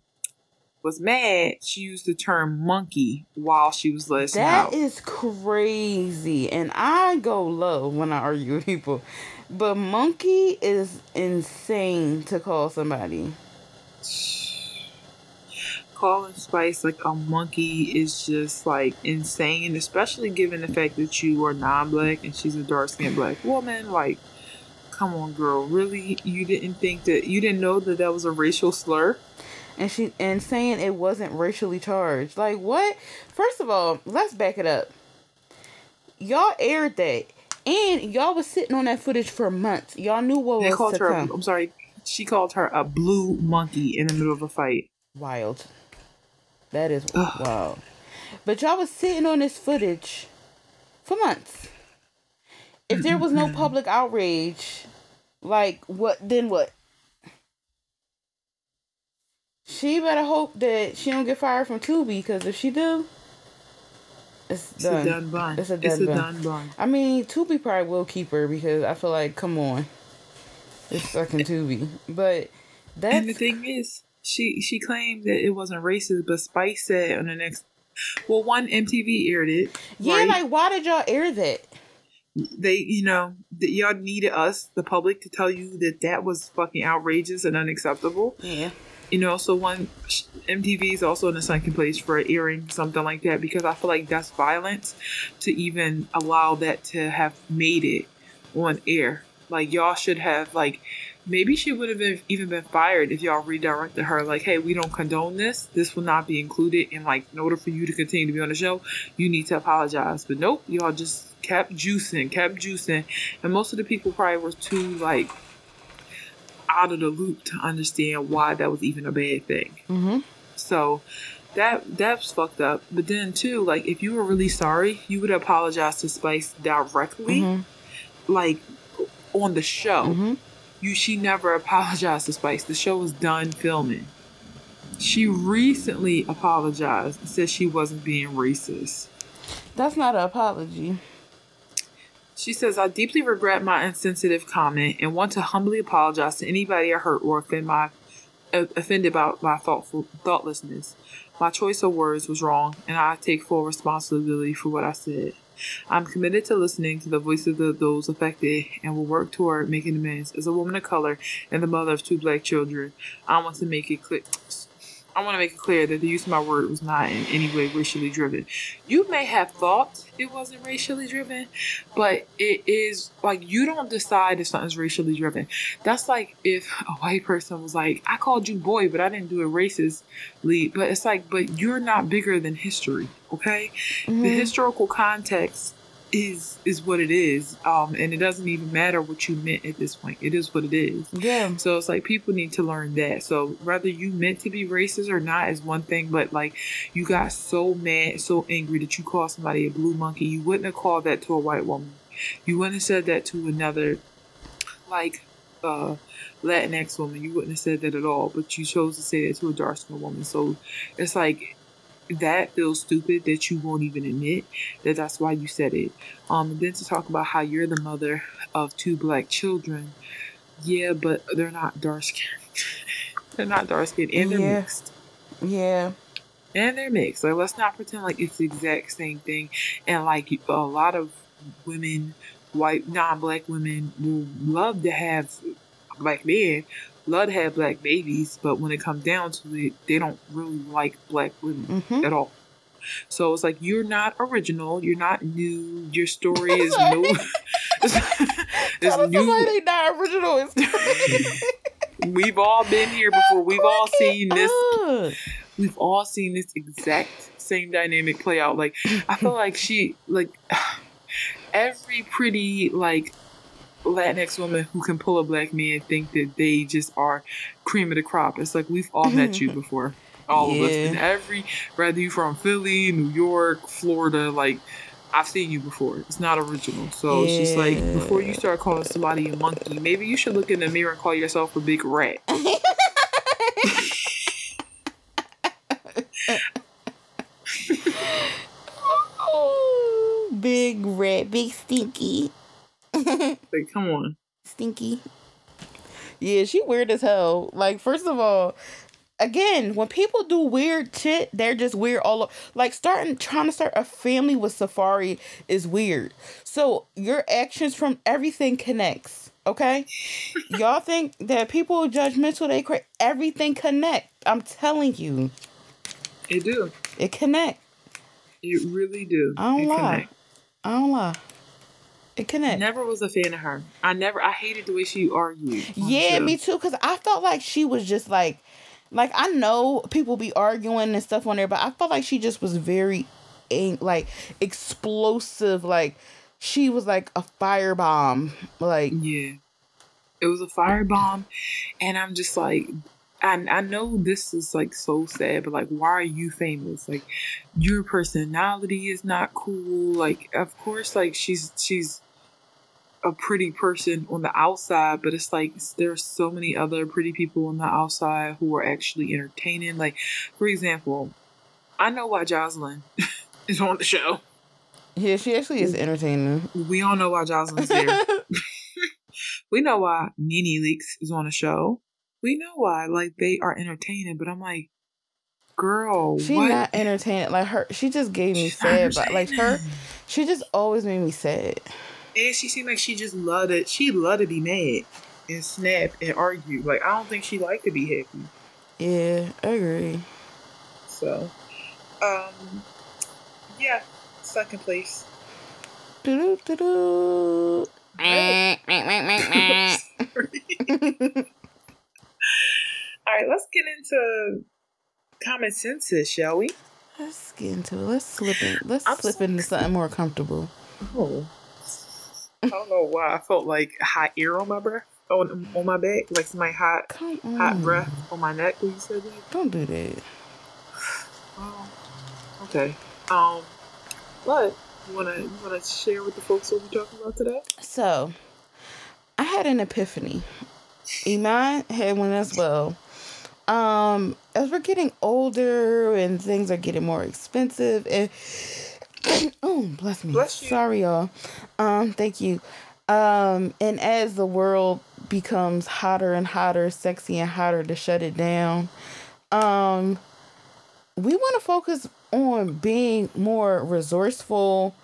was mad, she used the term monkey while she was listening. That out. is crazy. And I go low when I argue with people. But monkey is insane to call somebody. Calling Spice like a monkey is just like insane, especially given the fact that you are non black and she's a dark skinned black woman. Like, come on, girl. Really? You didn't think that, you didn't know that that was a racial slur? and she and saying it wasn't racially charged. Like what? First of all, let's back it up. Y'all aired that, and y'all was sitting on that footage for months. Y'all knew what They was called to her, come. I'm sorry, she called her a blue monkey in the middle of a fight. Wild. That is wild. But y'all was sitting on this footage for months. If there was no mm-hmm. public outrage, like what? Then what? She better hope that she don't get fired from Tubi, because if she do, it's It's done. a done bun. It's a It's done a bun. done bun. I mean, Tubi probably will keep her because I feel like, come on, it's fucking Tubi. But that's And the thing is, she she claimed that it wasn't racist, but Spice said on the next, well, one MTV aired it. yeah. right? Like, why did y'all air that? they, you know, that y'all needed us, the public, to tell you that that was fucking outrageous and unacceptable. Yeah. You know, so one MTV is also in the second place for airing something like that because I feel like that's violence to even allow that to have made it on air. Like y'all should have like maybe she would have been even been fired if y'all redirected her like, hey, we don't condone this. This will not be included and like in order for you to continue to be on the show, you need to apologize. But nope, y'all just kept juicing, kept juicing. And most of the people probably were too like out of the loop to understand why that was even a bad thing. Mm-hmm. So that that's fucked up. But then too, like if you were really sorry, you would apologize to Spice directly, Mm-hmm. like on the show. Mm-hmm. You she never apologized to Spice. The show was done filming. She recently apologized and said she wasn't being racist. That's not an apology. She says, I deeply regret my insensitive comment and want to humbly apologize to anybody I hurt or offend my uh, offended by my thoughtful thoughtlessness. My choice of words was wrong, and I take full responsibility for what I said. I'm committed to listening to the voices of those affected and will work toward making amends. As a woman of color and the mother of two black children, I want to make it clear. I want to make it clear that the use of my word was not in any way racially driven. You may have thought it wasn't racially driven, but it is like you don't decide if something's racially driven. That's like if a white person was like, I called you boy, but I didn't do it racistly. But it's like, but you're not bigger than history, okay? The Mhm. historical context is is what it is. Um, and it doesn't even matter what you meant at this point. It is what it is. Yeah. So it's like people need to learn that. So whether you meant to be racist or not is one thing, but like you got so mad, so angry that you called somebody a blue monkey. You wouldn't have called that to a white woman. You wouldn't have said that to another like uh Latinx woman. You wouldn't have said that at all. But you chose to say that to a dark skinned woman. So it's like that feels stupid that you won't even admit that that's why you said it. Um, and then to talk about how you're the mother of two black children. Yeah, but they're not dark skinned. they're not dark skinned and they're Yeah. mixed. Yeah. And they're mixed. Like let's not pretend like it's the exact same thing. And like a lot of women, white non-black women, will love to have black men, love to have black babies, but when it comes down to it, they don't really like black women Mm-hmm. at all. So it's like you're not original, you're not new. Your story is new. it's Tell new. somebody not original crazy. We've all been here before. We've all seen this. up. We've all seen this exact same dynamic play out. Like I feel like she like every pretty like Latinx woman who can pull a black man think that they just are cream of the crop. It's like we've all met you before. All of us. Yeah. And every whether you from Philly, New York, Florida, like I've seen you before. It's not original. So it's just like before you start calling somebody a monkey, maybe you should look in the mirror and call yourself a big rat. Oh, big rat, big stinky. like, come on. Stinky. Yeah, she weird as hell. Like, first of all, again, when people do weird shit, they're just weird all over. Like starting trying to start a family with Safaree is weird. So your actions from everything connects. Okay, y'all think that people judgmental? They cra- everything connect. I'm telling you, It do. it connect. It really do. I don't it lie. connect. I don't lie. It connect. Never was a fan of her. I never. I hated the way she argued. Yeah, me too. Cause I felt like she was just like, like I know people be arguing and stuff on there, but I felt like she just was very, ang- like explosive. Like she was like a firebomb. Like Yeah. It was a firebomb, and I'm just like, I I know this is like so sad, but like, why are you famous? Like, your personality is not cool. Like, of course, like she's she's a pretty person on the outside, but it's like there's so many other pretty people on the outside who are actually entertaining. Like, for example, I know why Jocelyn is on the show. yeah, she actually is entertaining. We all know why Jocelyn's here. we know why Nene Leakes is on the show. We know why. Like they are entertaining, but I'm like, girl, she what? not entertaining. Like her, she just gave me sad. But like her, she just always made me sad. And she seemed like she just loved it. She loved to be mad and snap and argue. Like I don't think she liked to be happy. Yeah, I agree. So, um, yeah, second place. Doo doo doo doo. All right, let's get into common senses, shall we? Let's get into it. Let's slip in. Let's I'm slip so into something more comfortable. Oh. I don't know why I felt like hot air on my breath, on on my back, like somebody hot hot breath on my neck when you said that. Don't do that. Oh, okay. Um, but you wanna you wanna share with the folks what we're talking about today? So, I had an epiphany. Iman had one as well. Um, as we're getting older and things are getting more expensive, and oh, bless me. Bless you. Sorry, y'all. Um, thank you. Um, and as the world becomes hotter and hotter, sexy and hotter to shut it down, um, we want to focus on being more resourceful,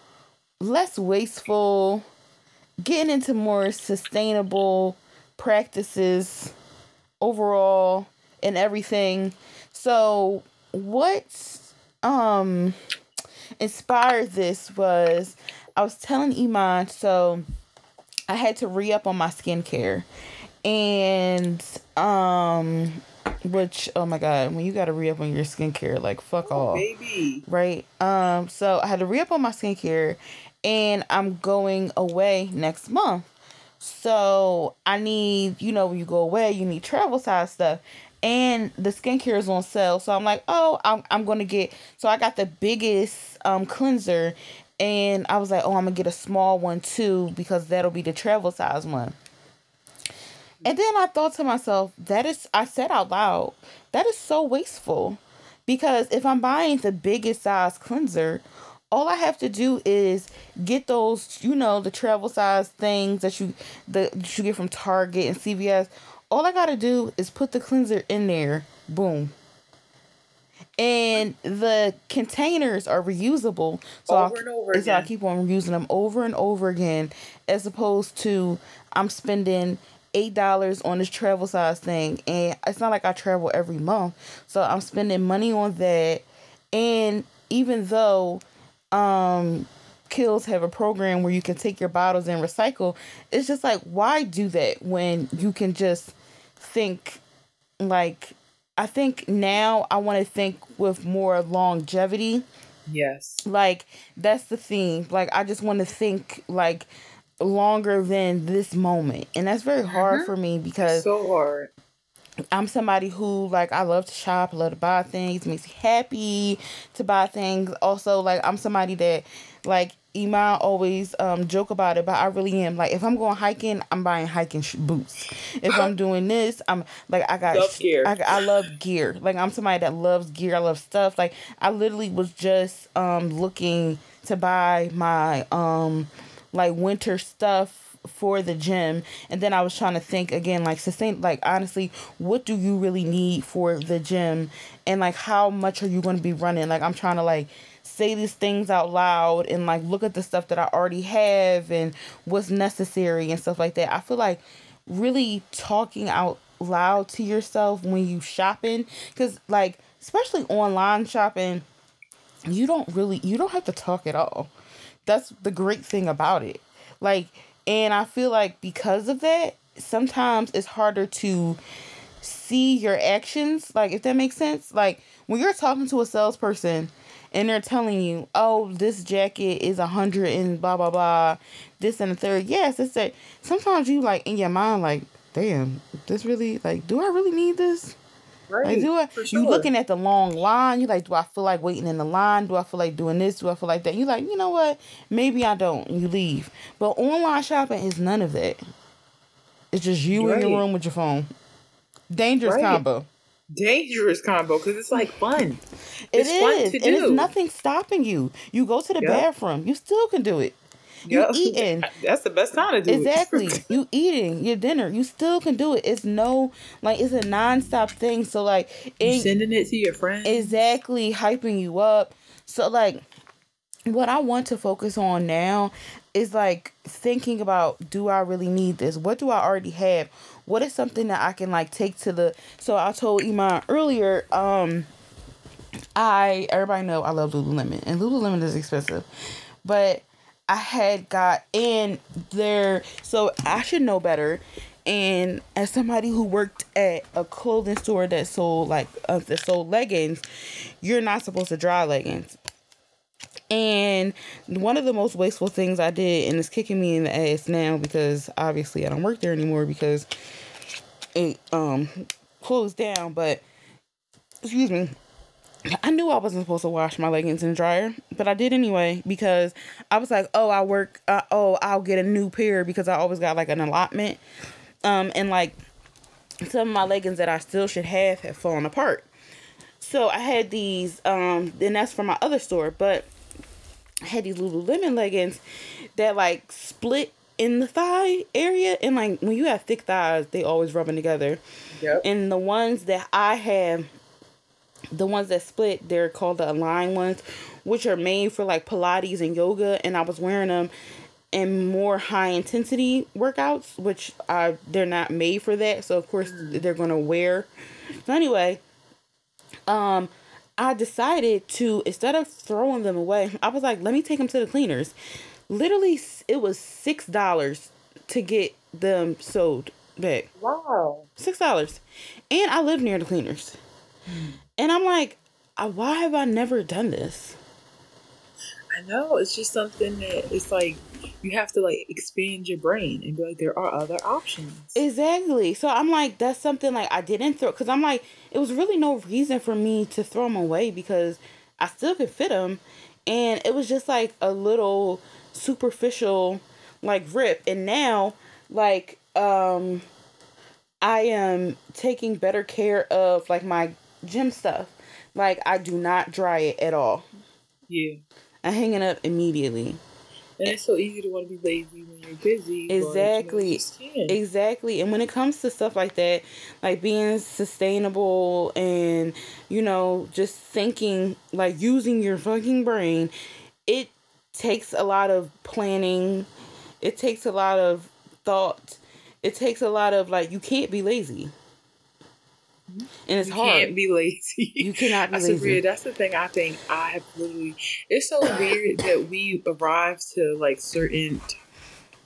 less wasteful, getting into more sustainable practices overall and everything. So what um inspired this was I was telling Iman so I had to re-up on my skincare and um which oh my god when you gotta re-up on your skincare like fuck off baby. right? Um, so I had to re up on my skincare, and I'm going away next month. So I need, you know, when you go away, you need travel size stuff, and the skincare is on sale. So I'm like, oh, I'm I'm gonna get. So I got the biggest um cleanser, and I was like, oh, I'm gonna get a small one too because that'll be the travel size one. And then I thought to myself, that is, I said out loud, that is so wasteful. Because if I'm buying the biggest size cleanser, all I have to do is get those, you know, the travel size things that you the that you get from Target and CVS. All I gotta do is put the cleanser in there. Boom. And the containers are reusable. So Over and over so I keep on reusing them over and over again, as opposed to I'm spending eight dollars on this travel size thing, and it's not like I travel every month, so I'm spending money on that. And even though um Kiehl's have a program where you can take your bottles and recycle, it's just like why do that when you can just think like I think now I want to think with more longevity. Yes. like that's the theme like i just want to think like longer than this moment. And that's very hard mm-hmm. for me because So hard. i'm somebody who like i love to shop love to buy things makes me happy to buy things. Also like i'm somebody that like Iman always um joke about it, but I really am. Like if I'm going hiking, I'm buying hiking sh- boots. If I'm doing this, I'm like I got Love gear. I, I love gear. Like I'm somebody that loves gear. I love stuff. Like I literally was just um looking to buy my um like winter stuff for the gym and then I was trying to think again like sustain like honestly what do you really need for the gym and like how much are you going to be running like I'm trying to like say these things out loud and like look at the stuff that I already have and what's necessary and stuff like that. I feel like really talking out loud to yourself when you shopping cuz like especially online shopping you don't really you don't have to talk at all. That's the great thing about it. Like and I feel like because of that, sometimes it's harder to see your actions, like if that makes sense. Like when you're talking to a salesperson and they're telling you, "Oh, this jacket is a hundred and blah blah blah," this and the third. Yes, it's that. Sometimes you like in your mind, like, "Damn, this really like, do I really need this?" Right. Like, do I, sure. You looking at the long line. You like, do I feel like waiting in the line? Do I feel like doing this? Do I feel like that? You like, you know what? Maybe I don't. You leave. But online shopping is none of that. It's just you right. in your room with your phone. Dangerous right. combo. Dangerous combo because it's like fun. It's it fun is, and it's nothing stopping you. You go to the yep. bathroom, you still can do it. You eating. That's the best time to do exactly. it. Exactly. you eating your dinner. You still can do it. It's no like it's a nonstop thing. So like it, sending it to your friends. Exactly, hyping you up. So like what I want to focus on now is like thinking about do I really need this? What do I already have? What is something that I can like take to the so I told Iman earlier, um I everybody know I love Lululemon and Lululemon is expensive. But I had got in there, so I should know better. And as somebody who worked at a clothing store that sold like uh, that sold leggings, you're not supposed to dry leggings. And one of the most wasteful things I did, and it's kicking me in the ass now because obviously I don't work there anymore because it um closed down. But excuse me, I knew I wasn't supposed to wash my leggings in the dryer, but I did anyway because I was like, oh, I work, uh, oh, I'll get a new pair because I always got like an allotment. Um, and like some of my leggings that I still should have have fallen apart. So I had these, um, and that's from my other store, but I had these Lululemon leggings that like split in the thigh area. And like when you have thick thighs, they always rubbing together. Yep. And the ones that I have the ones that split they're called the align ones which are made for like pilates and yoga and i was wearing them in more high intensity workouts which uh they're not made for that so of course mm. they're gonna wear so anyway um i decided to instead of throwing them away i was like let me take them to the cleaners. Literally it was six dollars to get them sewed back. Wow. Six dollars. And i live near the cleaners. And I'm like, uh, why have I never done this? I know it's just something that it's like you have to like expand your brain and be like there are other options. Exactly. So I'm like that's something like I didn't throw because I'm like it was really no reason for me to throw them away because I still could fit them, and it was just like a little superficial like rip, and now like um I am taking better care of like my gym stuff. Like I do not dry it at all. Yeah. I hang it up immediately. And it's so easy to want to be lazy when you're busy. Exactly. You know, exactly. And when it comes to stuff like that, like being sustainable and, you know, just thinking, like using your fucking brain, it takes a lot of planning. It takes a lot of thought. It takes a lot of, like, you can't be lazy. Mm-hmm. And it's you hard. You can't be lazy. You cannot be that's lazy. That's the thing I think I have literally. It's so weird that we arrive to like certain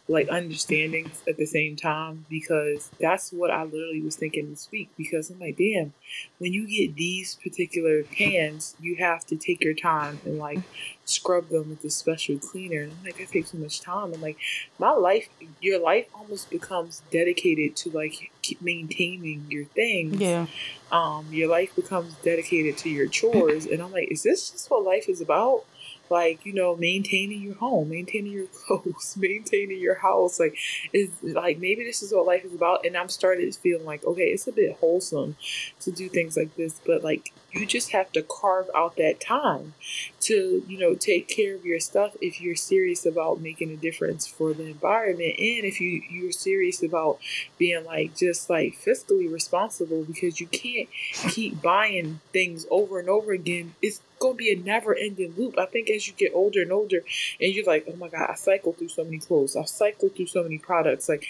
like understandings at the same time because that's what I literally was thinking this week because I'm like, damn, when you get these particular pans, you have to take your time and like scrub them with a special cleaner. And I'm like, that takes so much time. And like, my life, your life almost becomes dedicated to like keep maintaining your things. Yeah. Um, your life becomes dedicated to your chores. And I'm like, is this just what life is about? like you know maintaining your home maintaining your clothes maintaining your house like is like maybe this is what life is about and i'm started feeling like okay it's a bit wholesome to do things like this but like you just have to carve out that time to you know take care of your stuff if you're serious about making a difference for the environment and if you you're serious about being like just like fiscally responsible because you can't keep buying things over and over again. It's gonna be a never ending loop. I think as you get older and older and you're like oh my god i cycle through so many clothes. I cycle through so many products. Like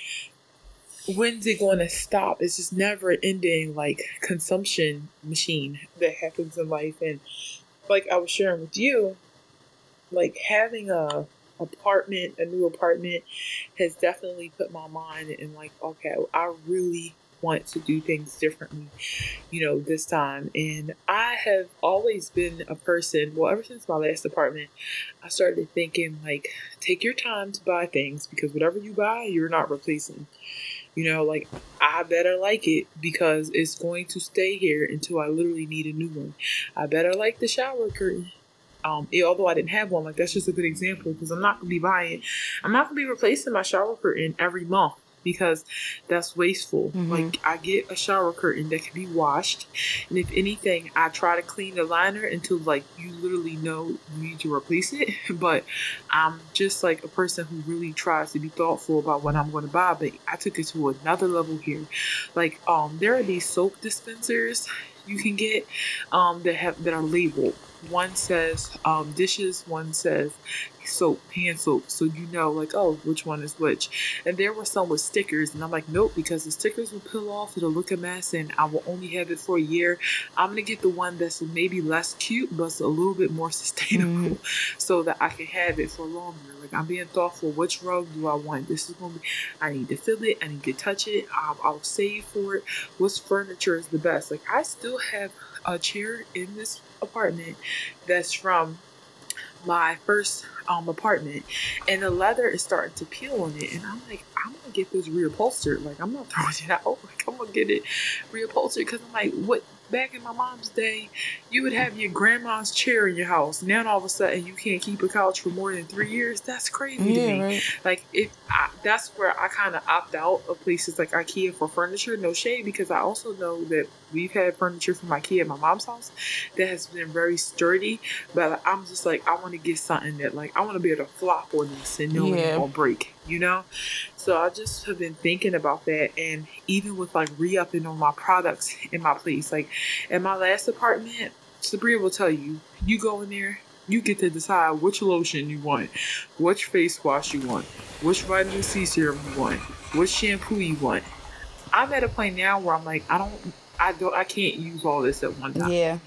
when's it going to stop? It's just never ending, like consumption machine that happens in life. And like I was sharing with you, like having a apartment, a new apartment, has definitely put my mind in like, okay, I really want to do things differently, you know, this time. And I have always been a person, well, ever since my last apartment, I started thinking, like, take your time to buy things because whatever you buy, you're not replacing. You know, like I better like it because it's going to stay here until I literally need a new one. I better like the shower curtain. Um, it, although I didn't have one, like that's just a good example because I'm not gonna be buying, I'm not gonna be replacing my shower curtain every month because that's wasteful. Mm-hmm. Like I get a shower curtain that can be washed, and if anything, I try to clean the liner until like you literally know you need to replace it. But I'm just like a person who really tries to be thoughtful about what I'm going to buy. But I took it to another level here. Like um, there are these soap dispensers you can get um, that have that are labeled. One says um, dishes, one says soap, hand soap, so you know, like, oh, which one is which. And there were some with stickers, and I'm like, nope, because the stickers will peel off, it'll look a mess, and I will only have it for a year. I'm gonna get the one that's maybe less cute, but a little bit more sustainable, mm. so that I can have it for longer. Like, I'm being thoughtful. Which rug do I want? This is gonna be, I need to feel it, I need to touch it, I'll, I'll save for it. What's furniture is the best? Like, I still have a chair in this apartment that's from my first um, apartment, and the leather is starting to peel on it. And I'm like, I'm gonna get this reupholstered. Like, I'm not throwing it out. Like, I'm gonna get it reupholstered because I'm like, what? Back in my mom's day, you would have your grandma's chair in your house. Now all of a sudden, you can't keep a couch for more than three years. That's crazy yeah, to me. Right. Like, if I, that's where I kind of opt out of places like IKEA for furniture. No shade, because I also know that we've had furniture from IKEA at my mom's house that has been very sturdy. But I'm just like, I want to get something that like I want to be able to flop on this and know yeah. it won't break, you know? So I just have been thinking about that and even with like re-upping on my products in my place. Like in my last apartment, Sabria will tell you, you go in there, you get to decide which lotion you want, which face wash you want, which vitamin C serum you want, which shampoo you want. I'm at a point now where I'm like, I don't I don't I can't use all this at one time. Yeah.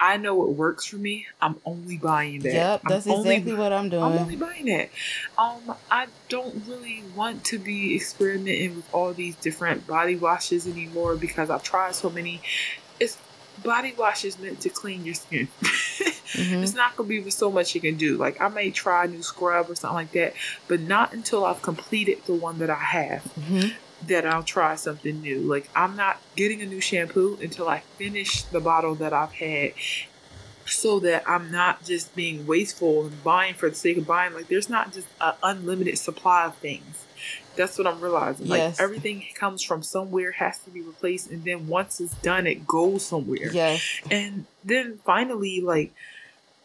I know what works for me. I'm only buying that. Yep, that's I'm exactly only, what I'm doing. I'm only buying that. Um, I don't really want to be experimenting with all these different body washes anymore because I've tried so many. It's body wash is meant to clean your skin. mm-hmm. It's not gonna be with so much you can do. Like I may try a new scrub or something like that, but not until I've completed the one that I have. Mm-hmm that I'll try something new. Like I'm not getting a new shampoo until I finish the bottle that I've had so that I'm not just being wasteful and buying for the sake of buying. Like there's not just an unlimited supply of things. That's what I'm realizing. Yes. Like everything comes from somewhere, has to be replaced, and then once it's done, it goes somewhere. Yes. And then finally, like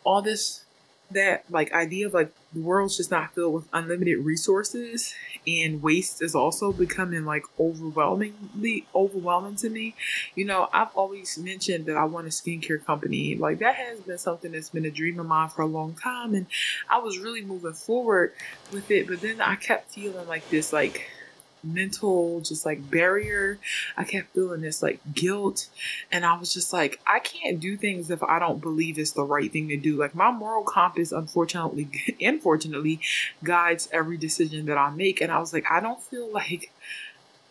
all this that like idea of like the world's just not filled with unlimited resources and waste is also becoming like overwhelmingly overwhelming to me. You know, I've always mentioned that I want a skincare company. Like that has been something that's been a dream of mine for a long time and I was really moving forward with it, but then I kept feeling like this like mental just like barrier. I kept feeling this like guilt. And I was just like, I can't do things if I don't believe it's the right thing to do. Like my moral compass, unfortunately, unfortunately, guides every decision that I make. And I was like, I don't feel like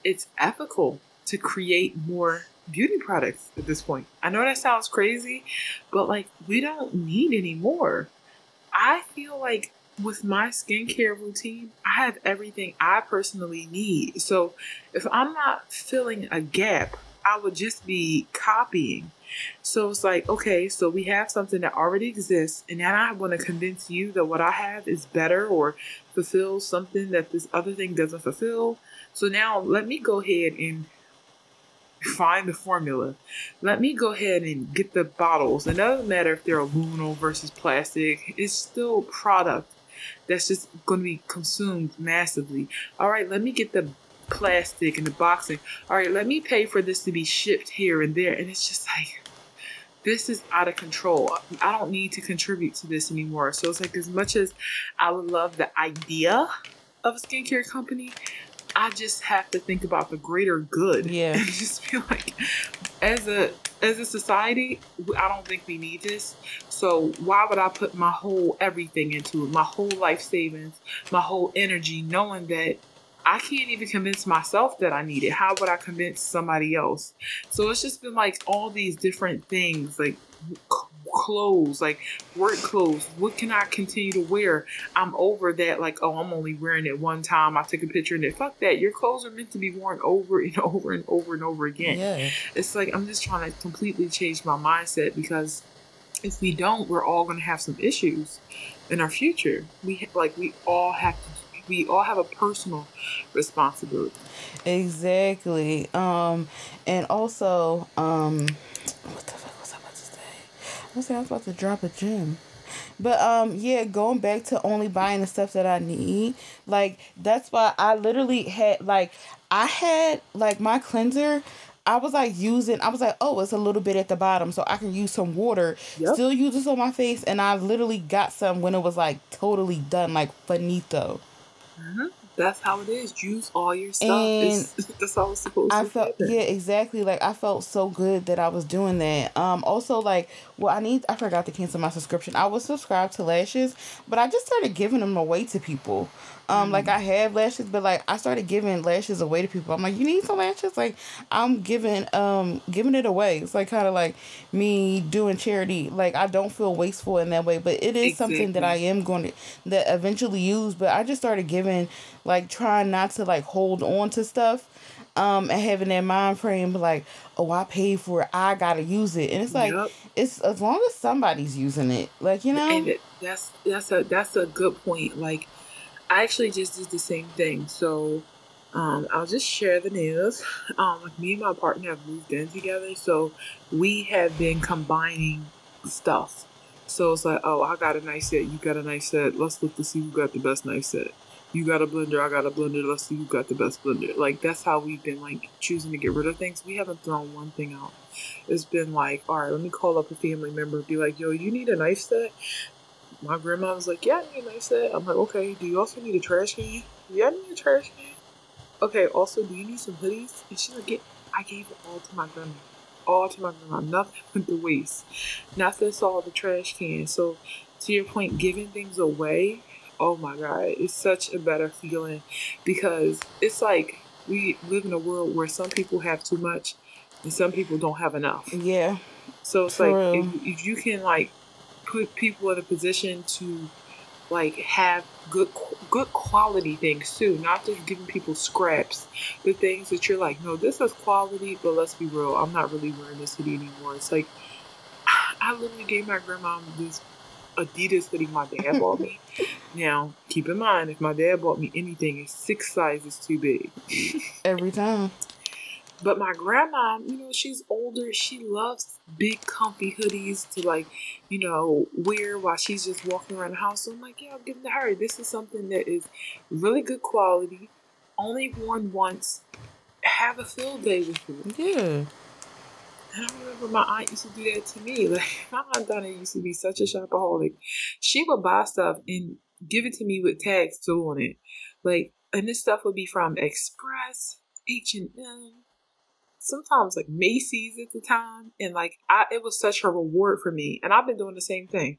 it's ethical to create more beauty products at this point. I know that sounds crazy, but like we don't need any more. I feel like with my skincare routine, I have everything I personally need. So if I'm not filling a gap, I would just be copying. So it's like, okay, so we have something that already exists, and now I want to convince you that what I have is better or fulfills something that this other thing doesn't fulfill. So now let me go ahead and find the formula. Let me go ahead and get the bottles. It doesn't matter if they're aluminum versus plastic, it's still product that's just going to be consumed massively. All right, let me get the plastic and the boxing. All right, let me pay for this to be shipped here and there. And it's just like, this is out of control. I don't need to contribute to this anymore. So it's like, as much as I would love the idea of a skincare company, I just have to think about the greater good. Yeah. And just feel like, as a as a society, I don't think we need this. So why would I put my whole everything into it, my whole life savings, my whole energy, knowing that I can't even convince myself that I need it. How would I convince somebody else? So it's just been like all these different things, like clothes, like work clothes. What can I continue to wear? I'm over that, like, oh, I'm only wearing it one time. I took a picture and it. Fuck that. Your clothes are meant to be worn over and over and over and over again. Yeah. It's like I'm just trying to completely change my mindset because if we don't, we're all going to have some issues in our future. We like we all have to we all have a personal responsibility. Exactly. Um, and also, um, what the fuck was I about to say? I was, I was about to drop a gem. But um yeah, going back to only buying the stuff that I need, like that's why I literally had like I had like my cleanser I was like using, I was like, oh, it's a little bit at the bottom, so I can use some water, yep. still use this on my face, and I literally got some when it was like totally done, like finito. Mm-hmm. That's how it is. Use all your stuff. And that's how it's supposed I to felt, happen. Yeah, exactly. Like I felt so good that I was doing that. Um, also like, well, I need. I forgot to cancel my subscription. I was subscribed to Lashes, but I just started giving them away to people. Um, mm. like I have lashes, but like I started giving lashes away to people. I'm like, you need some lashes? Like I'm giving um giving it away. It's like kind of like me doing charity. Like I don't feel wasteful in that way, but it is exactly. something that I am going to that eventually use. But I just started giving like trying not to like hold on to stuff. Um, and having that mind frame like, oh, I paid for it, I gotta use it, and it's like, yep. it's as long as somebody's using it, like you know. And that's that's a that's a good point. Like I actually just did the same thing. So um, I'll just share the news. Um, me and my partner have moved in together, so we have been combining stuff. So it's like, oh, I got a nice set, you got a nice set. Let's look to see who got the best nice set. You got a blender, I got a blender. Let's see who got the best blender. Like that's how we've been like choosing to get rid of things. We haven't thrown one thing out. It's been like, all right, let me call up a family member, be like, yo, you need a knife set my grandma was like, "Yeah, I need a set." I'm like, "Okay. Do you also need a trash can?" Yeah, I need a trash can. Okay. Also, do you need some hoodies? And she's like, "Get." I gave it all to my grandma. All to my grandma. Nothing went to waste. Nothing saw the trash can. So, to your point, giving things away. Oh my God, it's such a better feeling because it's like we live in a world where some people have too much and some people don't have enough. Yeah. So it's like if, if you can like put people in a position to like have good good quality things too, not just giving people scraps, the things that you're like, no, this is quality, but let's be real, I'm not really wearing this hoodie anymore. It's like I literally gave my grandma this Adidas hoodie my dad bought me. Now, keep in mind, if my dad bought me anything, it's six sizes too big. Every time. But my grandma, you know, she's older. She loves big, comfy hoodies to like, you know, wear while she's just walking around the house. So I'm like, yeah, I'm giving to her. This is something that is really good quality, only worn once. Have a field day with it. Yeah. And I remember my aunt used to do that to me. Like my aunt Donna used to be such a shopaholic. She would buy stuff and give it to me with tags still on it. Like, and this stuff would be from Express, H and M, sometimes like Macy's at the time, and like I, it was such a reward for me. And I've been doing the same thing.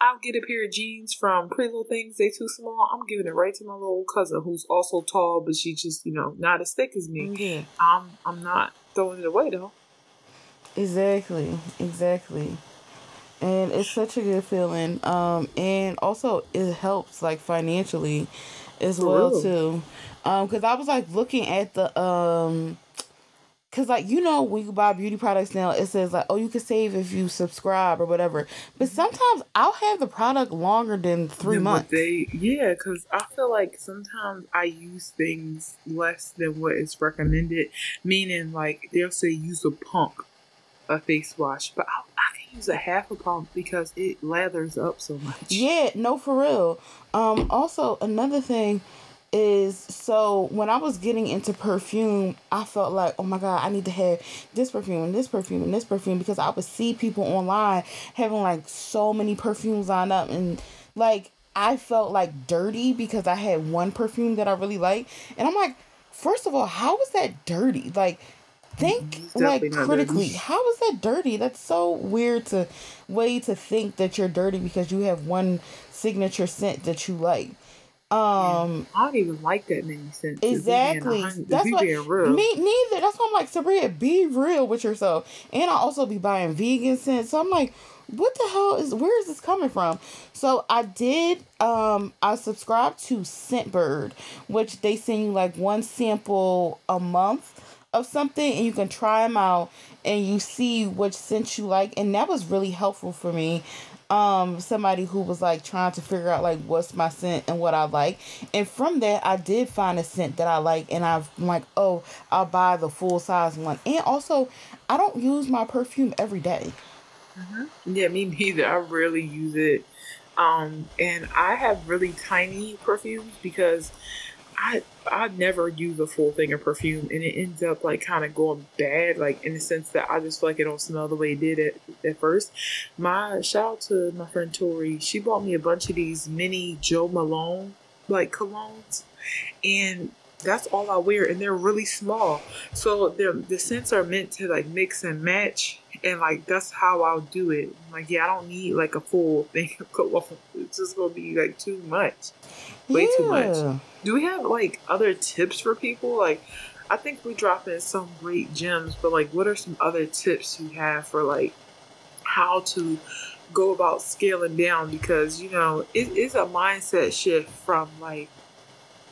I'll get a pair of jeans from Pretty Little Things. They too small. I'm giving it right to my little cousin, who's also tall, but she's just you know not as thick as me. Yeah. I'm I'm not throwing it away though. Exactly. Exactly. And it's such a good feeling. Um, and also it helps like financially as for well real. too. Um, because I was like looking at the um Cause like you know when you buy beauty products now, it says like, oh, you can save if you subscribe or whatever. But sometimes I'll have the product longer than three Than months. They, yeah, because I feel like sometimes I use things less than what is recommended. Meaning, like they'll say use a pump a face wash, but I, I can use a half a pump because it lathers up so much. Yeah, no, for real. Um, also another thing is so when I was getting into perfume, I felt like, oh my god, I need to have this perfume and this perfume and this perfume because I would see people online having like so many perfumes lined up and like I felt like dirty because I had one perfume that I really liked. And I'm like, first of all, how was that dirty? Like think It's like critically dirty. how is that dirty that's so weird to way to think that you're dirty because you have one signature scent that you like um I don't even like that many scents. if we being exactly. that's what real. me neither. That's why i'm like sabria be real with yourself. And i also be buying vegan scents. So i'm like what the hell is where is this coming from? So i did um i subscribed to scentbird which they send you like one sample a month of something and you can try them out and you see which scent you like. And that was really helpful for me um somebody who was like trying to figure out like what's my scent and what I like and from that I did find a scent that I like and I'm like oh I'll buy the full size one and also I don't use my perfume every day Yeah, me neither. I rarely use it. Um, and I have really tiny perfumes because I I never use a full thing of perfume and it ends up like kind of going bad, like in the sense that I just feel like it don't smell the way it did at, at first. My shout out to my friend Tori. She bought me a bunch of these mini Joe Malone like colognes and that's all I wear, and they're really small. So the scents are meant to like mix and match, and like that's how I'll do it. Like yeah, I don't need like a full thing of cologne. It's just gonna be like too much, way too much. Do we have like other tips for people? Like, I think we drop in some great gems, but like, what are some other tips you have for like how to go about scaling down? Because you know, it is a mindset shift from like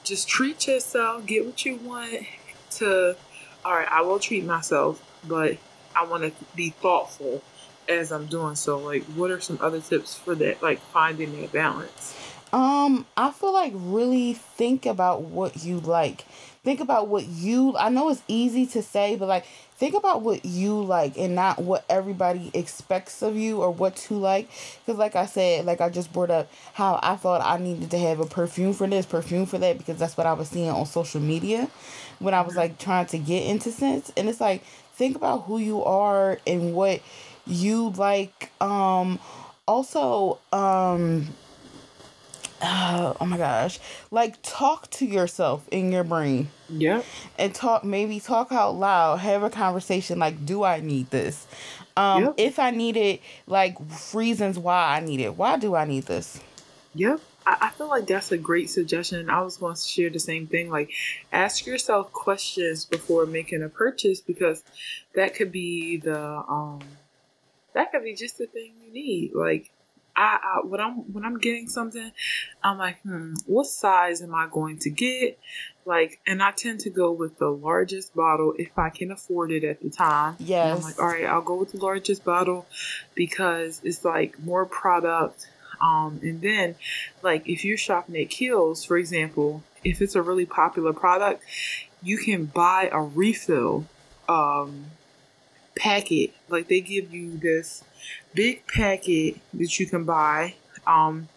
just treat yourself, get what you want, to all right, I will treat myself, but I want to be thoughtful as I'm doing so. Like, what are some other tips for that? Like finding that balance. Um, I feel like really think about what you like. Think about what you I know it's easy to say, but like think about what you like and not what everybody expects of you or what to like. Cause like I said, like I just brought up how I thought I needed to have a perfume for this, perfume for that, because that's what I was seeing on social media when I was like trying to get into scents. And it's like think about who you are and what you like. Um also, um uh, oh my gosh like talk to yourself in your brain Yep. and talk maybe talk out loud have a conversation like do i need this um Yep. if i need it like reasons why i need it why do i need this Yep. I, I feel like that's a great suggestion. I was going to share the same thing. Like, ask yourself questions before making a purchase because that could be the um, that could be just the thing you need. Like, I, I when I'm when I'm getting something, I'm like, hmm, what size am I going to get? Like, and I tend to go with the largest bottle if I can afford it at the time. And I'm like, all right, I'll go with the largest bottle because it's like more product. Um, and then, like, if you're shopping at Kiehl's, for example, if it's a really popular product, you can buy a refill um, packet. Like, they give you this big packet that you can buy. Um,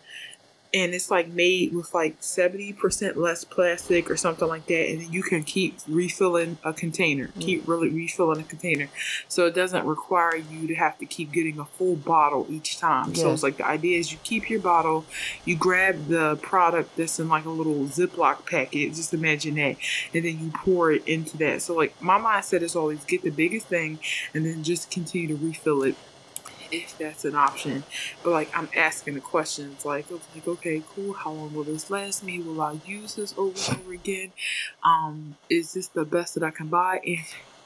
and it's like made with like 70% less plastic or something like that and then you can keep refilling a container mm. keep really refilling a container. So it doesn't require you to have to keep getting a full bottle each time. So it's like the idea is you keep your bottle you grab the product that's in like a little ziploc packet just imagine that and then you pour it into that. So like my mindset is always get the biggest thing and then just continue to refill it if that's an option. But like I'm asking the questions like it's like okay, cool, how long will this last me? Will I use this over and over again? Um, is this the best that I can buy? And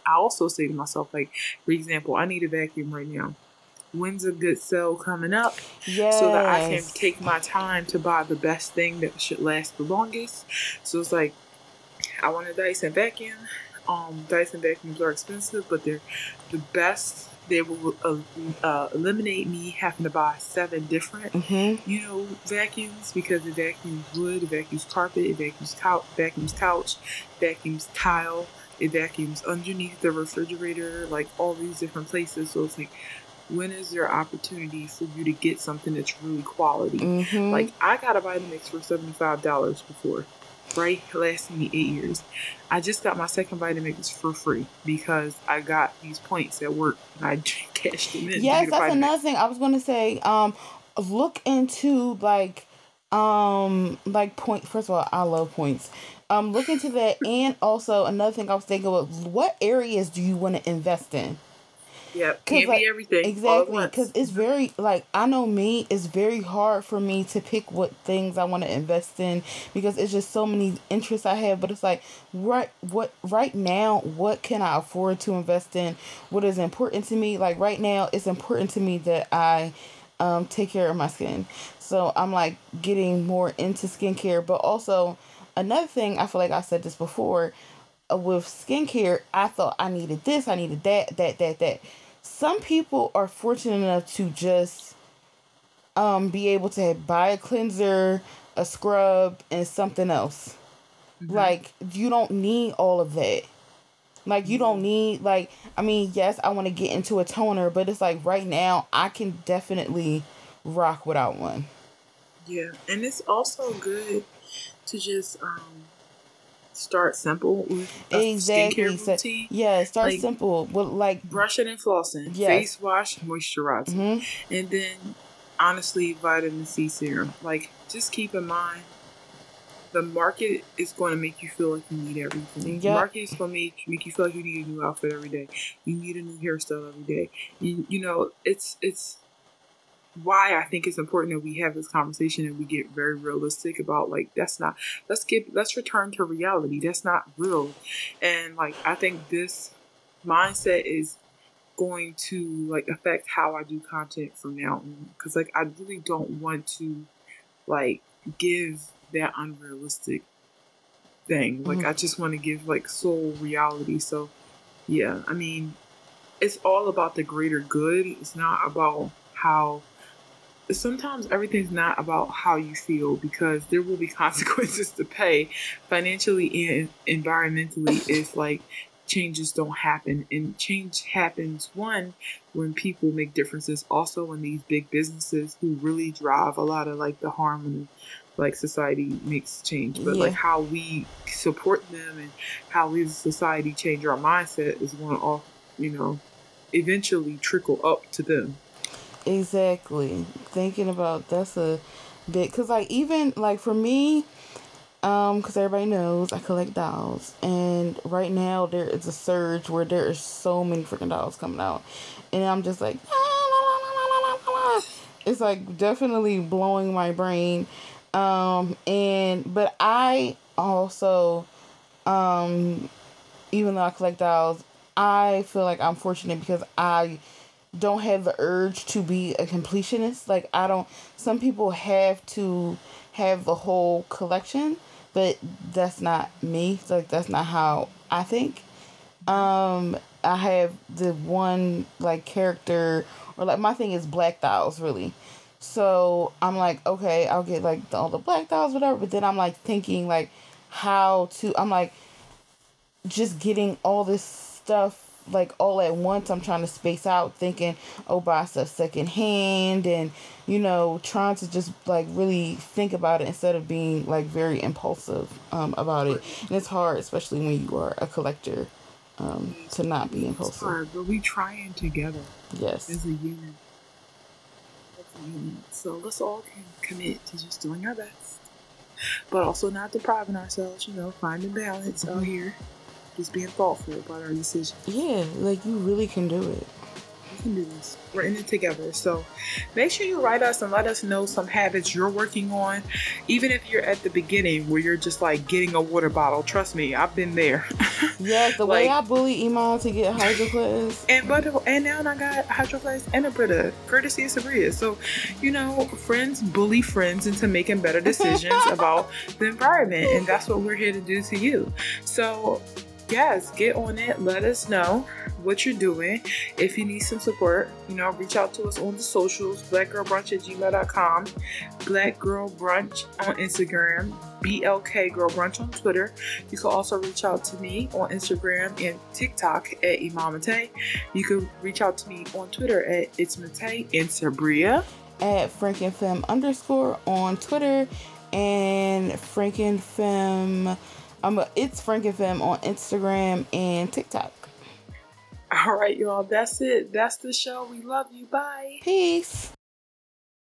I also say to myself, like, for example, I need a vacuum right now. When's a good sale coming up yes so that I can take my time to buy the best thing that should last the longest? So it's like I want a Dyson vacuum. um, Dyson vacuums are expensive, but they're the best. They will uh, uh, eliminate me having to buy seven different, Mm-hmm. you know, vacuums because it vacuums wood, it vacuums carpet, it vacuums couch, vacuums couch, vacuums tile, it vacuums underneath the refrigerator, like all these different places. So it's like, when is there opportunity for you to get something that's really quality? Mm-hmm. Like I got a Vitamix for seventy five dollars before, right? Lasting me eight years. I just got my second Vitamix for free because I got these points at work and I cashed them in. to yes, that's Vitamix. another thing I was gonna say. Um, look into like, um, like point. First of all, I love points. Um, look into that, and also another thing I was thinking was what areas do you want to invest in? Yep, can't like, be everything. Exactly, because it's very like I know me. It's very hard for me to pick what things I want to invest in because it's just so many interests I have. But it's like right, what right now, what can I afford to invest in? What is important to me? Like right now, it's important to me that I um take care of my skin. So I'm like getting more into skincare, but also another thing I feel like I said this before with skincare, I thought I needed this, I needed that, that, that, that. Some people are fortunate enough to just um be able to buy a cleanser, a scrub, and something else. Mhm. Like you don't need all of that. Like you don't need like I mean, yes, I want to get into a toner, but it's like right now I can definitely rock without one. Yeah, and it's also good to just um start simple with Exactly. skincare So, routine. yeah, start Like- simple. But like Brushing and flossing, Yes. face wash, moisturizer. mhm. And then, honestly, vitamin C serum. Like, just keep in mind, the market is going to make you feel like you need everything. The market is going to make make you feel like you need a new outfit every day. You need a new hairstyle every day. You, you know, it's it's why I think it's important that we have this conversation and we get very realistic about like that's not let's get let's return to reality. That's not real. And like I think this mindset is going to like affect how I do content from now on because like I really don't want to like give that unrealistic thing. Like mm-hmm. I just want to give like soul reality. So yeah, I mean, it's all about the greater good. It's not about how. Sometimes everything's not about how you feel because there will be consequences to pay. Financially and environmentally if like changes don't happen. And change happens one when people make differences. Also when these big businesses who really drive a lot of like the harmony like society makes change. But like how we support them and how we as a society change our mindset is going to all you know eventually trickle up to them Exactly. Thinking about that's a bit because like even like for me, um, because everybody knows I collect dolls, and right now there is a surge where there is so many freaking dolls coming out, and I'm just like, it's like definitely blowing my brain, um, and but I also, um, even though I collect dolls, I feel like I'm fortunate because I don't have the urge to be a completionist. Like I don't some people have to have the whole collection, but that's not me. Like that's not how I think. Um I have the one like character or like my thing is black dolls really. So I'm like, okay, I'll get like all the black dolls, whatever, but then I'm like thinking like how to I'm like just getting all this stuff like all at once. I'm trying to space out, thinking, oh, buy stuff secondhand, and you know, trying to just like really think about it instead of being like very impulsive um, about it. And it's hard, especially when you are a collector, um, to not be it's impulsive. hard but we trying together Yes. as a unit as a unit so let's all com- commit to just doing our best but also not depriving ourselves you know finding balance out Mhm. here just being thoughtful about our decisions Yeah, like you really can do it. We can do this. We're in it together. So make sure you write us and let us know some habits you're working on. Even if you're at the beginning where you're just like getting a water bottle. Trust me, I've been there. Yes, the way I bully Iman to get hydroflask. and but and now I got hydroflask and a Brita, courtesy of Sabria. So, you know, friends bully friends into making better decisions about the environment, and that's what we're here to do to you. So yes, get on it. Let us know what you're doing. If you need some support, you know, reach out to us on the socials, blackgirlbrunch at gmail.com, blackgirlbrunch on Instagram, BLK Girl Brunch on Twitter. You can also reach out to me on Instagram and TikTok at Imamate. You can reach out to me on Twitter at It's Mate and Sabria. At Frankenfem underscore on Twitter and Frankenfem um, it's Frankenfem on Instagram and TikTok. All right, y'all. That's it. That's the show. We love you. Bye. Peace.